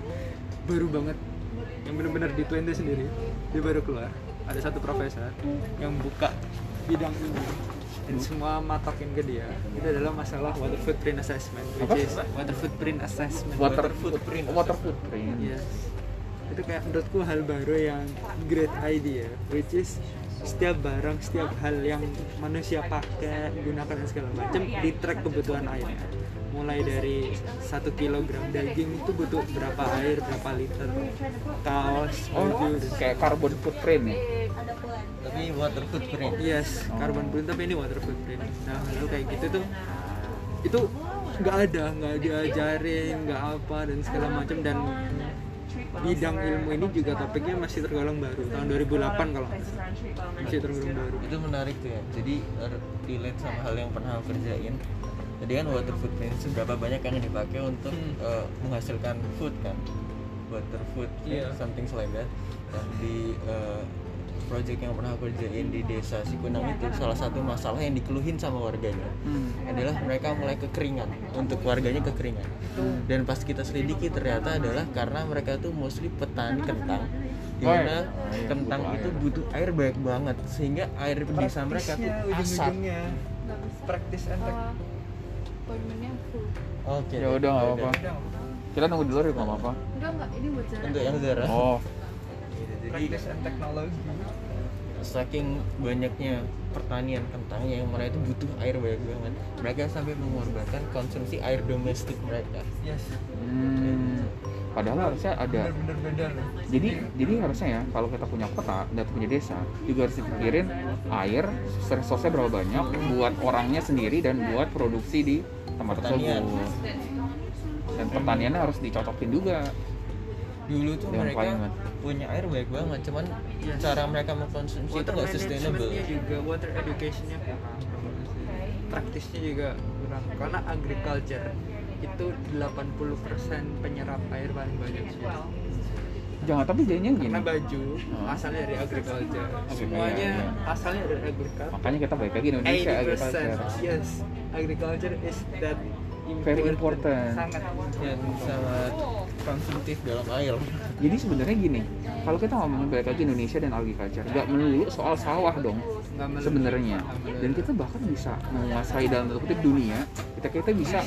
baru banget yang benar-benar di Twente sendiri dia baru keluar ada satu profesor yang buka bidang ini dan semua matokin ke dia itu adalah masalah water footprint assessment which Apa? is water footprint assessment water footprint water footprint Yes. Itu kayak menurutku hal baru yang great idea, which is setiap barang, setiap hal yang manusia pakai, gunakan dan segala macam di track kebutuhan airnya. Mulai dari satu kilogram daging itu butuh berapa air, berapa liter, kaos, oh kayak carbon footprint ya? Tapi water footprint. Yes, carbon footprint tapi ini water footprint. Nah, lalu kayak gitu tuh itu nggak ada, nggak diajarin, nggak apa dan segala macam. Dan bidang ilmu ini juga topiknya masih tergolong baru tahun 2008 kalau masih tergolong baru. itu menarik tuh ya. Jadi er- relate sama hal yang pernah aku kerjain jadi kan water footprint itu berapa banyak yang dipakai untuk Hmm. eh, menghasilkan food kan? Water food Iya. something like that. Dan di eh, project yang pernah aku kerjain di desa Sikunang itu salah satu masalah yang dikeluhin sama warganya Hmm. adalah mereka mulai kekeringan. Untuk warganya kekeringan. Dan pas kita selidiki ternyata adalah karena mereka tuh mostly petani kentang. di mana Oh, iya. kentang itu butuh air banyak banget sehingga air di desa mereka tuh asap. praktis and poinnya full. oke ya udah nggak apa-apa kita nunggu di luar ya nggak apa-apa Enggak enggak, ini buat Zara. untuk yang Zara oh jadi praktis and teknologi. saking banyaknya pertanian kentangnya yang mereka itu butuh air banyak banget mereka sampai mengorbankan konsumsi air domestik mereka Yes. hmm. padahal harusnya ada Bener-bener beda loh. jadi jadi harusnya ya kalau kita punya kota dan punya desa juga harus dipikirin air resource-nya berapa banyak buat orangnya sendiri dan buat produksi di tempat Pertanian. tersebut dan pertaniannya harus dicocokin juga dulu tuh Dengan mereka climate. punya air banyak banget cuman Yes. cara mereka mengkonsumsi itu water nggak sustainable juga water educationnya kurang praktisnya juga kurang karena agriculture itu 80% penyerap air paling banyak sih jangan tapi jadinya gini karena baju Hmm. asalnya dari agriculture Oke, semuanya iya, iya. asalnya dari agriculture makanya kita balik lagi Indonesia 80% agriculture yes agriculture is that Very important. sangat yang sangat konsumtif dalam air jadi sebenarnya gini kalau kita ngomongin balik lagi Indonesia dan agriculture nggak melulu soal sawah dong. Sebenarnya. dan kita bahkan bisa menguasai dalam tanda kutip dunia kita kita bisa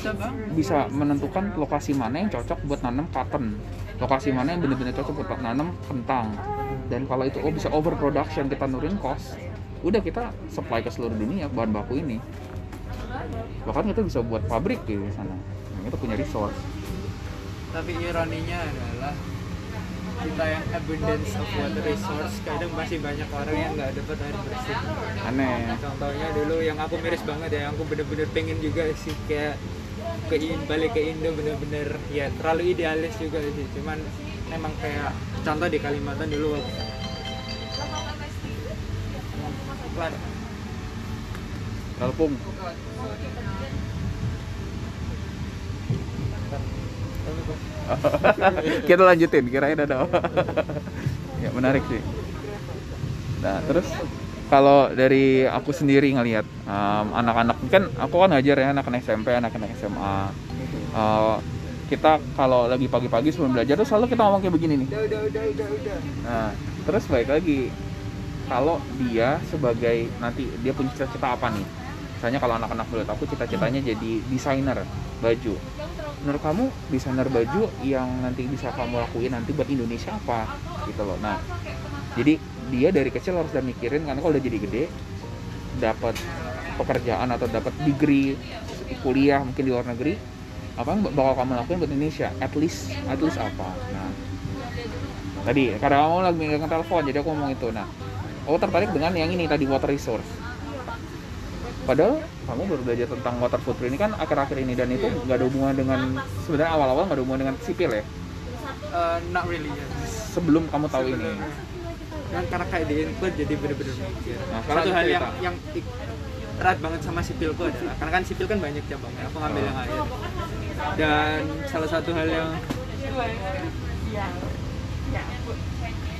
Bisa, menentukan lokasi mana yang cocok buat nanam cotton. Lokasi mana yang benar-benar cocok buat nanam kentang. Dan kalau itu oh, bisa overproduction kita nurin cost udah kita supply ke seluruh dunia bahan baku ini. Bahkan kita bisa buat pabrik di sana. Yang itu punya resource. Tapi ironinya adalah kita yang abundance of water resource kadang masih banyak orang yang nggak dapat air bersih. Aneh. Contohnya dulu yang aku miris banget ya yang aku bener-bener pengen juga sih kayak ke balik ke Indo bener-bener ya terlalu idealis juga sih. Cuman emang kayak contoh di Kalimantan dulu Pelan. Kalpung kita lanjutin kirain ada. Apa ya menarik sih. Nah terus kalau dari aku sendiri ngelihat um, anak-anak kan aku kan ngajar ya anak-anak SMP anak-anak SMA Uh, kita kalau lagi pagi-pagi sebelum belajar tuh selalu kita ngomong kayak begini nih. Udah udah udah udah udah. Nah, terus balik lagi. Kalau dia sebagai nanti dia punya cita-cita apa nih? Misalnya kalau anak-anak menurut aku cita-citanya jadi desainer baju. Menurut kamu desainer baju yang nanti bisa kamu lakuin nanti buat Indonesia apa? Gitu loh. Nah, jadi dia dari kecil harus udah mikirin karena kalau udah jadi gede dapat pekerjaan atau dapat degree kuliah mungkin di luar negeri apa yang bakal kamu lakuin buat Indonesia at least at least apa nah tadi karena kamu lagi megang telepon jadi aku ngomong itu nah aku tertarik dengan yang ini tadi water resource padahal kamu baru belajar tentang water footprint ini kan akhir-akhir ini dan itu nggak ada hubungan dengan sebenarnya awal-awal nggak ada hubungan dengan sipil ya? Uh, not really ya sebelum kamu tahu ini. Kan karena kayak di include jadi bener-bener mikir. Nah, satu hal yang yang erat banget sama sipilku adalah karena kan sipil kan banyak cabangnya aku ngambil yang air dan salah satu hal yang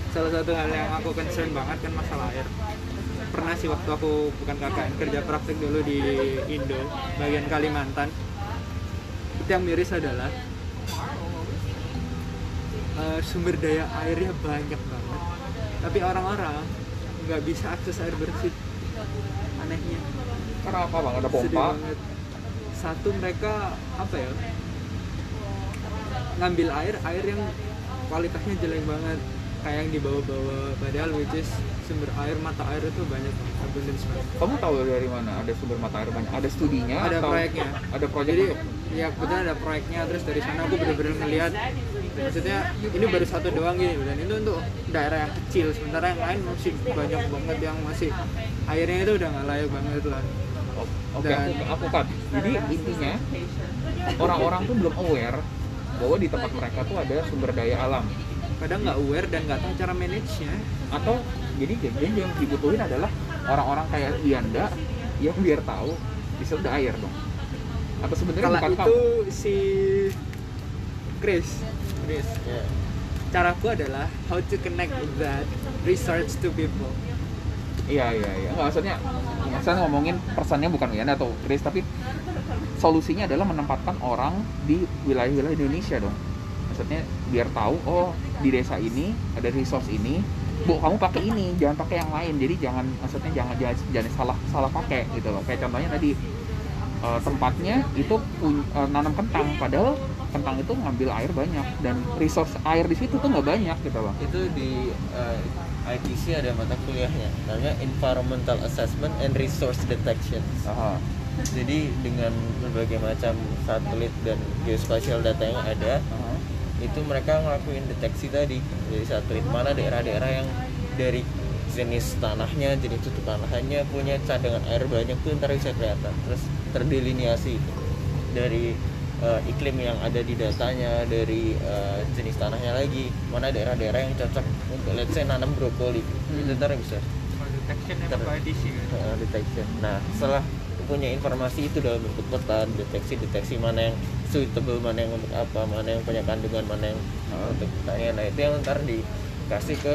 salah satu hal yang aku concern banget kan masalah air pernah sih waktu aku bukan KKN kerja praktek dulu di Indo bagian Kalimantan itu yang miris adalah eh, sumber daya airnya banyak banget tapi orang-orang nggak bisa akses air bersih anehnya Karena apa bang? Ada Sedih pompa. banget. satu mereka apa ya ngambil air air yang kualitasnya jelek banget kayak yang dibawa-bawa padahal which is sumber air mata air itu banyak banget abundance banget Kamu tahu dari mana ada sumber mata air banyak? Ada studinya? ada atau proyeknya Ada proyek jadi ya kebetulan ada proyeknya terus dari sana aku bener-bener ngeliat maksudnya ini baru satu doang gini dan itu untuk daerah yang kecil sementara yang lain masih banyak banget yang masih airnya itu udah nggak layak banget lah Oh, Oke, Dan- aku, aku cut. Jadi intinya orang-orang tuh belum aware bahwa di tempat mereka tuh ada sumber daya alam. Kadang nggak aware dan nggak tahu cara manage nya Atau jadi jadi yang dibutuhin adalah orang-orang kayak Dianda yang biar tahu di situ ada air dong. Atau sebenarnya kalau bukan itu kamu. si Chris Chris Ya. caraku adalah how to connect that research to people Iya iya iya. Nggak, maksudnya saya ngomongin persennya bukan Dianda atau Chris tapi solusinya adalah menempatkan orang di wilayah-wilayah Indonesia dong. Maksudnya biar tahu oh di desa ini ada resource ini, bu kamu pakai ini, jangan pakai yang lain. Jadi jangan maksudnya jangan jangan, jangan salah salah pakai gitu loh. Kayak contohnya tadi eh, tempatnya itu eh, nanam kentang, padahal kentang itu ngambil air banyak dan resource air di situ tuh nggak banyak gitu loh. itu di uh, ITC ada mata kuliahnya namanya Environmental Assessment and Resource Detection Aha. jadi dengan berbagai macam satelit dan geospatial data yang ada aha. Itu mereka ngelakuin deteksi tadi. Dari satelit mana daerah-daerah yang dari jenis tanahnya jenis tutupan lahannya punya cadangan air banyak tuh ntar bisa kelihatan. Terus terdelineasi itu. Dari eh, iklim yang ada di datanya dari eh, jenis tanahnya lagi. Mana daerah-daerah yang cocok untuk let's say nanam brokoli. Itu ntar bisa. Detection Ter- uh, detection. Nah, setelah punya informasi itu dalam bentuk peta, deteksi-deteksi mana yang suitable, mana yang untuk apa, mana yang punya kandungan, mana yang Ah. untuk pertanian. Nah, itu yang ntar dikasih ke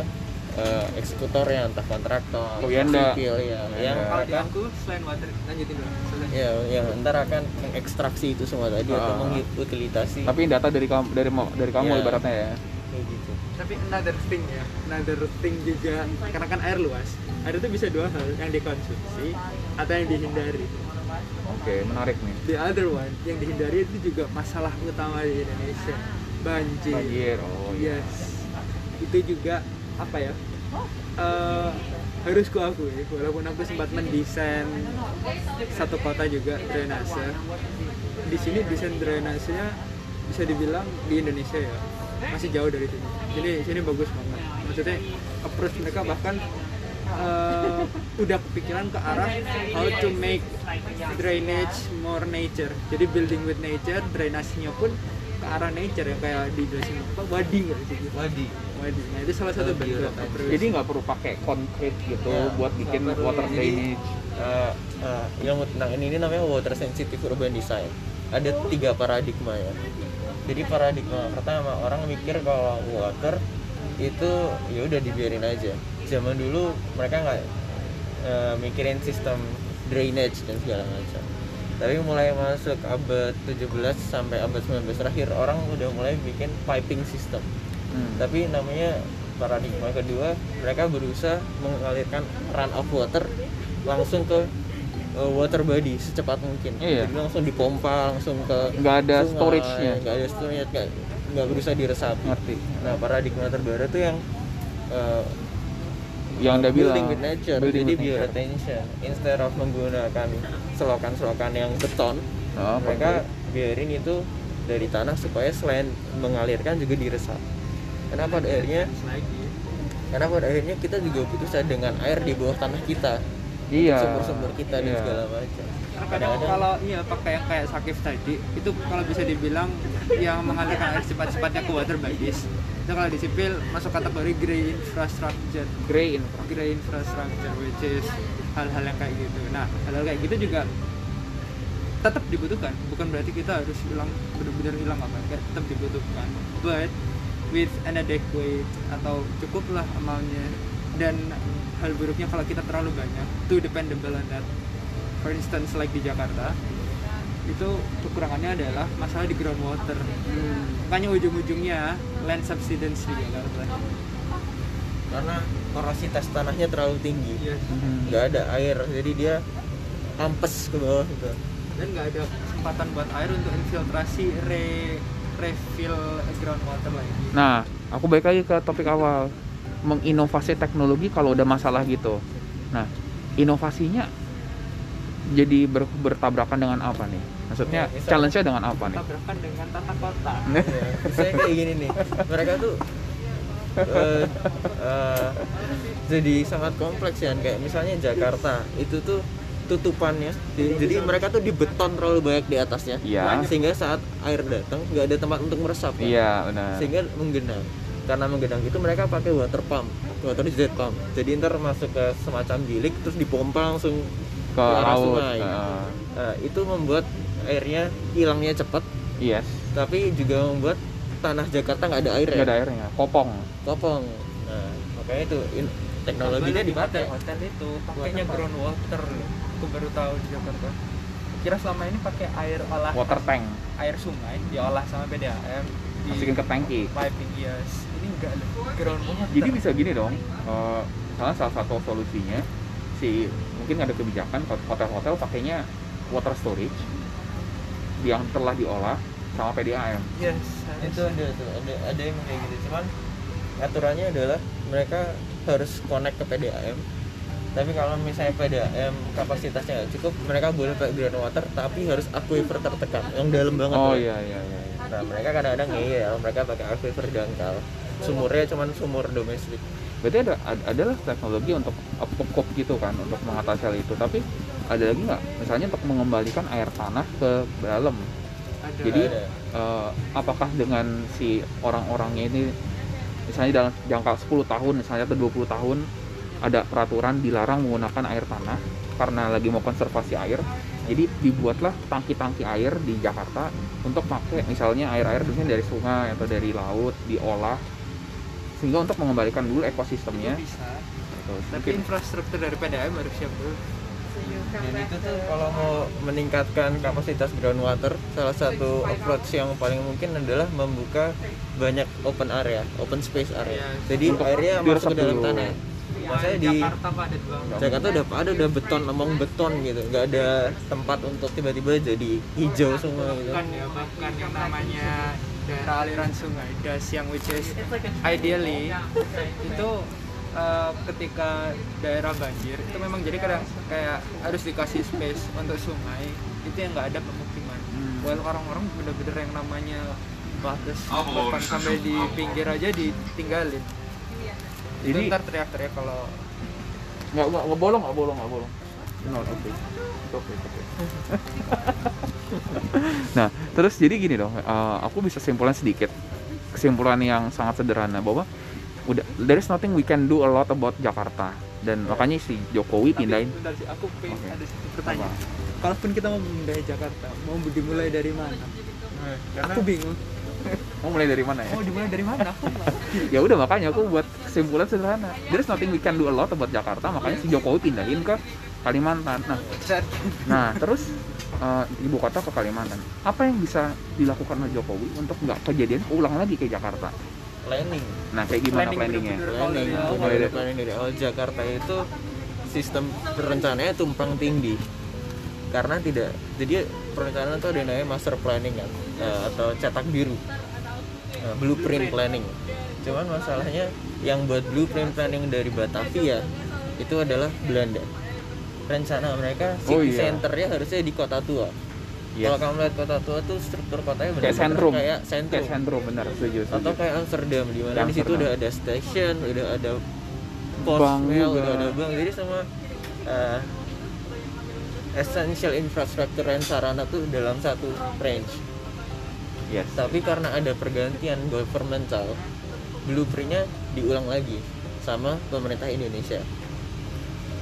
uh, eksekutornya, entah kontraktor, Oh, iya, sipil ya, Iya, yang ndak. kalau akan aku selain water lanjutin dulu ya, yang ntar akan mengekstraksi itu semua tadi atau Ah. mengutilitasi. Tapi data dari kamu dari dari kamu Iya. ibaratnya ya. kayak gitu. tapi another thing ya another thing juga karena kan air luas air itu bisa dua hal yang dikonsumsi atau yang dihindari Oke, menarik nih. the other one yang dihindari itu juga masalah utama di Indonesia banjir, Banjir. Oh iya. yes itu juga apa ya Eh, harus kuakui walaupun aku sempat mendesain satu kota juga drainase di sini desain drainasenya bisa dibilang di Indonesia ya masih jauh dari sini jadi sini bagus banget maksudnya approach mereka bahkan eh, udah kepikiran ke arah how to make drainage more nature. Jadi building with nature drainasinya pun ke arah nature yang kayak di jelasin apa wadi nggak sih? Wadi. wadi. Nah itu salah satu bentuk Jadi nggak perlu pakai konkret gitu Ya, buat bikin water drainage. uh, uh, yang tentang ini, ini namanya water sensitive urban design. Ada tiga paradigma ya. Jadi paradigma pertama orang mikir kalau water itu ya udah dibiarin aja zaman dulu mereka nggak uh, mikirin sistem drainage dan segala macam tapi mulai masuk abad 17 sampai abad 19 terakhir orang udah mulai bikin piping system Hmm. tapi namanya paradigma kedua mereka berusaha mengalirkan run of water langsung ke uh, water body secepat mungkin Iya. jadi langsung dipompa langsung ke Nggak ada sungai, storage-nya. nggak ada storage nggak nggak berusaha diresapi Ngerti. nah paradigma terbaru tuh yang uh, Yang anda bilang. building with nature building jadi with nature. instead of menggunakan selokan-selokan yang beton Ah, mereka biarin itu dari tanah supaya selain mengalirkan juga diresap kenapa pada akhirnya karena pada akhirnya kita juga butuh cadangan air di bawah tanah kita Iya. sumber-sumber kita dan Iya. segala macam Karena kadang Kadang-kadang- kalau iya pakai yang kayak sakif tadi itu kalau bisa dibilang yang mengalirkan air cepat-cepatnya ke water bodies itu kalau di sipil masuk kategori grey infrastructure. Grey infra. grey infrastructure which is hal-hal yang kayak gitu. Nah hal-hal kayak gitu juga tetap dibutuhkan. Bukan berarti kita harus hilang benar-benar hilang apa kayak tetap dibutuhkan. But with an adequate atau cukuplah amalnya. Dan hal buruknya kalau kita terlalu banyak too dependable on that. For instance like di Jakarta itu kekurangannya adalah masalah di groundwater makanya ujung-ujungnya land subsidence di Jakarta karena porositas tanahnya terlalu tinggi Yes. nggak ada air jadi dia ampes ke bawah gitu dan nggak ada kesempatan buat air untuk infiltrasi re refill groundwater lagi Nah, aku balik lagi ke topik awal. Menginovasi teknologi kalau udah masalah gitu. Nah, inovasinya jadi ber- bertabrakan dengan apa nih? Maksudnya Ya, challenge-nya dengan apa nih? tabrakan dengan tata kota Ya, misalnya kayak gini nih mereka tuh eh, eh, jadi sangat kompleks ya kayak misalnya Jakarta itu tuh tutupannya di- jadi mereka tuh dibeton terlalu banyak di atasnya Iya. sehingga saat air datang nggak ada tempat untuk meresap kan? Iya, benar. sehingga menggenang karena menggenang itu mereka pakai water pump water jet pump jadi ntar masuk ke semacam bilik terus dipompa langsung Ke arah laut. sungai. Heeh. Nah, itu membuat airnya hilangnya cepat yes. tapi juga membuat tanah Jakarta nggak ada air Nggak ada airnya. Kopong. kopong nah makanya itu in- teknologinya dipakai hotel itu pakainya groundwater loh aku baru tahu di Jakarta kira selama ini pakai air olah Water tank. air sungai diolah sama PDAM Masukin ke tangki. piping yes ini enggak loh groundwater Jadi bisa gini dong. eh, salah salah satu solusinya si mungkin ada kebijakan hotel-hotel pakainya water storage yang telah diolah sama PDAM. yes itu ada tuh ada ada yang kayak gitu cuman aturannya adalah mereka harus connect ke PDAM tapi kalau misalnya PDAM kapasitasnya nggak cukup mereka boleh pakai groundwater tapi harus aquifer tertekan yang dalam banget Oh tuh. iya iya iya. iya. nah mereka kadang-kadang ngeyel mereka pakai aquifer dangkal sumurnya cuman sumur domestik Berarti ada ad- adalah teknologi untuk pop gitu kan untuk mengatasi hal itu. Tapi ada lagi nggak? Misalnya untuk mengembalikan air tanah ke dalam. ada Jadi Ada. eh, apakah dengan si orang-orangnya ini misalnya dalam jangka 10 tahun misalnya atau 20 tahun ada peraturan dilarang menggunakan air tanah karena lagi mau konservasi air. Jadi dibuatlah tangki-tangki air di Jakarta untuk pakai misalnya air-air mungkin dari sungai atau dari laut diolah sehingga untuk mengembalikan dulu ekosistemnya. Itu bisa. Gitu. tapi Mungkin- infrastruktur dari PDAM harus siap dulu. Dan itu tuh kalau mau meningkatkan kapasitas groundwater salah satu approach yang paling mungkin adalah membuka banyak open area open space area. Iya. jadi Untuk airnya masuk ke dalam tanah. Maksudnya di Jakarta Jakarta udah ada udah beton emang beton gitu. Nggak ada tempat untuk tiba-tiba jadi hijau semua gitu. bahkan ya bahkan yang namanya daerah aliran sungai das yang which is ideally itu uh, ketika daerah banjir itu memang jadi kadang kayak harus dikasih space untuk sungai itu yang nggak ada pemukiman. Well orang-orang bener-bener yang namanya batas bahkan sampai di pinggir aja ditinggalin. Itu Jadi- ntar teriak-teriak kalau nggak nggak nggak bolong nggak bolong nggak bolong. No oke oke oke nah terus jadi gini dong eh, aku bisa simpulkan sedikit kesimpulan yang sangat sederhana bahwa udah there is nothing we can do a lot about Jakarta dan makanya si Jokowi Tapi, pindahin bentar sih, aku pengen Oke. ada satu pertanyaan. Kalaupun kita mau memindai Jakarta, mau dimulai dari mana? Aku bingung. mau mulai dari mana ya Mau dimulai dari mana? Ya udah makanya aku buat kesimpulan sederhana there is nothing we can do a lot about Jakarta makanya si Jokowi pindahin ke Kalimantan nah. Nah, terus eh, ibu kota ke Kalimantan. Apa yang bisa dilakukan oleh Jokowi untuk nggak kejadian ulang lagi ke Jakarta? planning. Nah, kayak gimana Planning planningnya? planning. dari mulai dari planning dari awal. Jakarta itu sistem perencanaannya tumpang tindih. Karena tidak jadi perencanaan itu ada yang namanya master planning kan eh, atau cetak biru. Eh, blueprint planning. Cuman masalahnya yang buat blueprint planning dari Batavia itu adalah Belanda rencana mereka Oh, city iya. centernya harusnya di kota tua Yes. kalau kamu lihat kota tua tuh struktur kotanya Kayak benar-benar sentrum. kayak sentrum Kayak sentrum benar, setuju. setuju. atau kayak Amsterdam di mana di situ udah ada station, udah ada pos mail, udah ada bank. Jadi semua uh, essential infrastruktur dan sarana tuh dalam satu range. Yes. Tapi karena ada pergantian governmental, blueprintnya diulang lagi sama pemerintah Indonesia.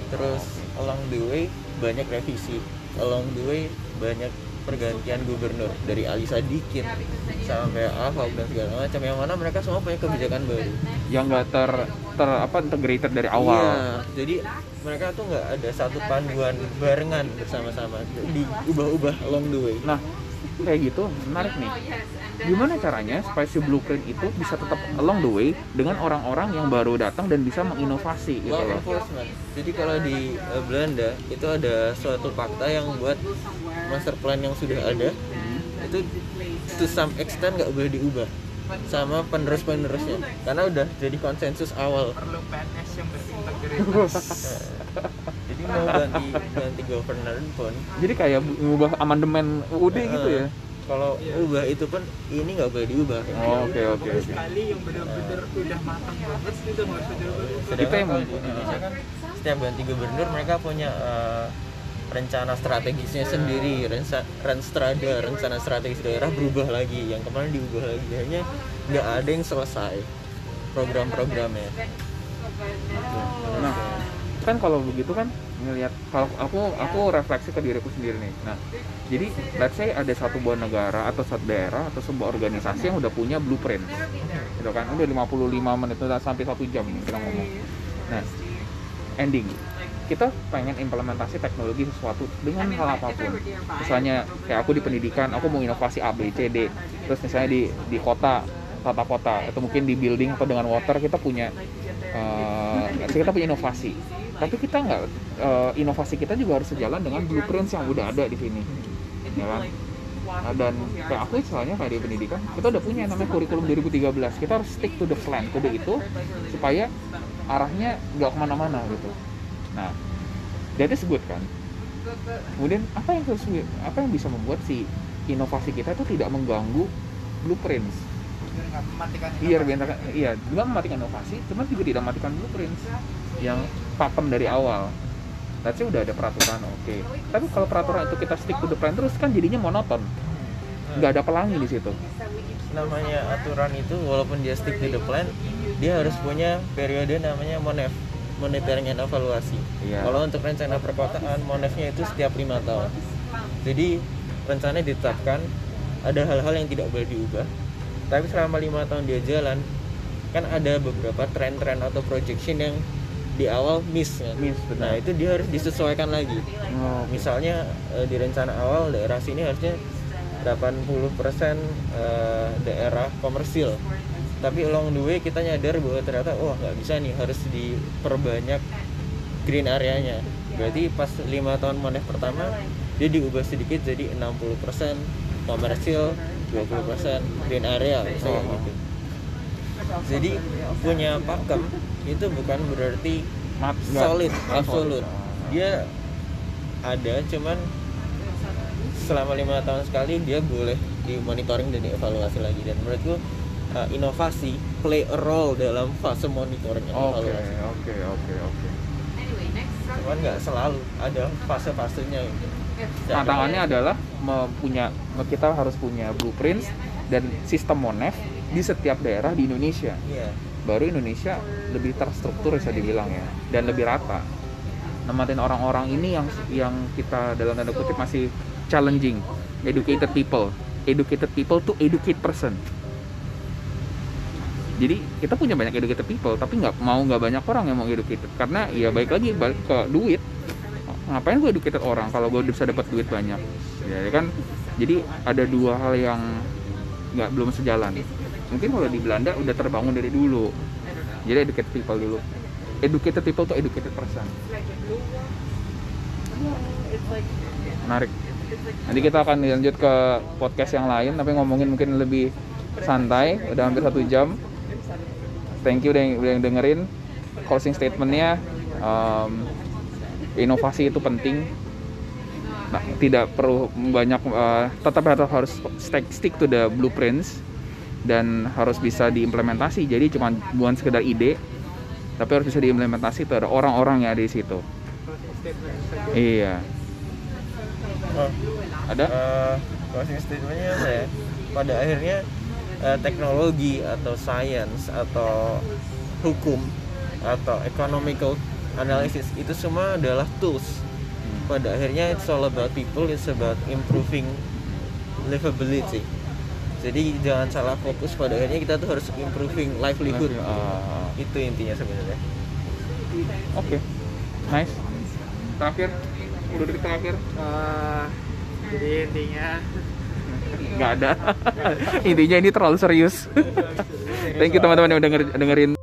Terus along the way banyak revisi. Along the way banyak pergantian gubernur. Dari Ali Sadikin sampai Ahok dan segala macam. Yang mana mereka semua punya kebijakan baru. Yang nggak ter ter apa integrated dari awal. Iya, jadi mereka tuh nggak ada satu panduan barengan bersama-sama. Diubah-ubah along the way. Nah kayak gitu menarik nih. Gimana caranya supaya si blueprint itu bisa tetap along the way dengan orang-orang yang baru datang dan bisa menginovasi gitu loh? enforcement. Jadi kalau di eh, Belanda itu ada suatu fakta yang buat master plan yang sudah ada itu to some extent nggak boleh diubah sama penerus-penerusnya. Karena udah jadi konsensus awal. Perlu PNS yang berintegritas jadi mau ganti ganti governor pun. Jadi kayak mengubah amandemen UUD gitu ya? eh, kalau ubah itu pun ini nggak boleh diubah. Oh, oke oke oke. Sekali yang benar-benar udah matang banget itu nggak dirubah Sedangkan Kita yang di Indonesia kan setiap ganti gubernur mereka punya eh, rencana strategisnya sendiri, rensa, renstrada, rencana strategis daerah berubah lagi, yang kemarin diubah lagi, hanya nggak ada yang selesai program-programnya. Nah, kan kalau begitu kan ngelihat kalau aku aku refleksi ke diriku sendiri nih. Nah, jadi let's say ada satu buah negara atau satu daerah atau sebuah organisasi yang udah punya blueprint. Gitu kan. Udah 55 menit udah sampai satu jam kita ngomong. Nah, ending kita pengen implementasi teknologi sesuatu dengan hal apa pun misalnya kayak aku di pendidikan aku mau inovasi A B C D terus misalnya di di kota tata kota atau mungkin di building atau dengan water kita punya eh, kita punya inovasi. Tapi kita nggak eh, inovasi kita juga harus sejalan dengan blueprint yang udah ada di sini. Ya kan? Nah, dan kayak aku misalnya kayak di pendidikan kita udah punya namanya kurikulum 2013 kita harus stick to the plan kode itu supaya arahnya nggak ke mana-mana gitu. Nah is good kan? Kemudian apa yang terus apa yang bisa membuat si inovasi kita itu tidak mengganggu blueprints biar nggak mematikan iya biar iya juga mematikan inovasi cuman juga tidak mematikan blueprints yang pakem dari awal say udah ada peraturan oke tapi kalau peraturan itu kita stick to the plan terus kan jadinya monoton nggak ada pelangi di situ Namanya aturan itu walaupun dia stick to the plan, dia harus punya periode namanya monef, monitoring and evaluasi. Iya. Kalau untuk rencana perkotaan, monefnya itu setiap lima tahun. Jadi rencana ditetapkan, ada hal-hal yang tidak boleh diubah. Tapi selama lima tahun dia jalan, kan ada beberapa tren-tren atau projection yang di awal miss kan. Miss, benar. Nah itu dia harus disesuaikan lagi. oh, Misalnya eh, di rencana awal daerah sini harusnya 80% eh, daerah komersil. Tapi along the way kita nyadar bahwa ternyata wah nggak bisa nih harus diperbanyak green areanya. Berarti pas lima tahun monef pertama dia diubah sedikit jadi 60% komersil, 20% green area misalnya Oh. gitu. Jadi punya pakem itu bukan berarti solid, absolut. Dia ada, cuman selama lima tahun sekali dia boleh dimonitoring dan dievaluasi lagi. Dan menurutku uh, inovasi play a role dalam fase monitoring dan oke evaluasi. oke oke oke Cuman nggak selalu ada fase-fasenya. gitu. Tantangannya adalah mempunya kita harus punya blueprints dan sistem monef di setiap daerah di Indonesia. Iya. baru Indonesia lebih terstruktur bisa dibilang ya dan lebih rata. Nematin orang-orang ini yang yang kita dalam tanda kutip masih challenging educated people. Educated people to educate person. Jadi kita punya banyak educated people tapi nggak mau nggak banyak orang yang mau educated. Karena ya baik lagi balik ke duit ngapain gue educated orang kalau gue bisa dapat duit banyak? Ya kan? Jadi ada dua hal yang nggak belum sejalan. Mungkin kalau di Belanda udah terbangun dari dulu. Jadi educated people dulu. Educated people to educated person. Menarik. Nanti kita akan lanjut ke podcast yang lain tapi ngomongin mungkin lebih santai. Udah hampir satu jam. Thank you udah yang, yang dengerin. Closing statementnya um, inovasi itu penting. Nah, tidak perlu banyak uh, tetap harus stick, stick to the blueprints dan harus bisa diimplementasi. Jadi cuma bukan sekedar ide tapi harus bisa diimplementasi ada orang-orang yang ada di situ. Iya. Oh, ada? Uh, closing statementnya apa ya? Pada akhirnya uh, teknologi atau science atau hukum atau economical analisis itu semua adalah tools. Pada akhirnya it's all about people it's about improving livability. Jadi jangan salah fokus pada akhirnya kita tuh harus improving livelihood. Ah, itu intinya sebenarnya. Oke, nice. Terakhir, udah detik terakhir. Eh, jadi intinya nggak ada. Intinya ini terlalu serius. Thank you teman-teman yang denger, dengerin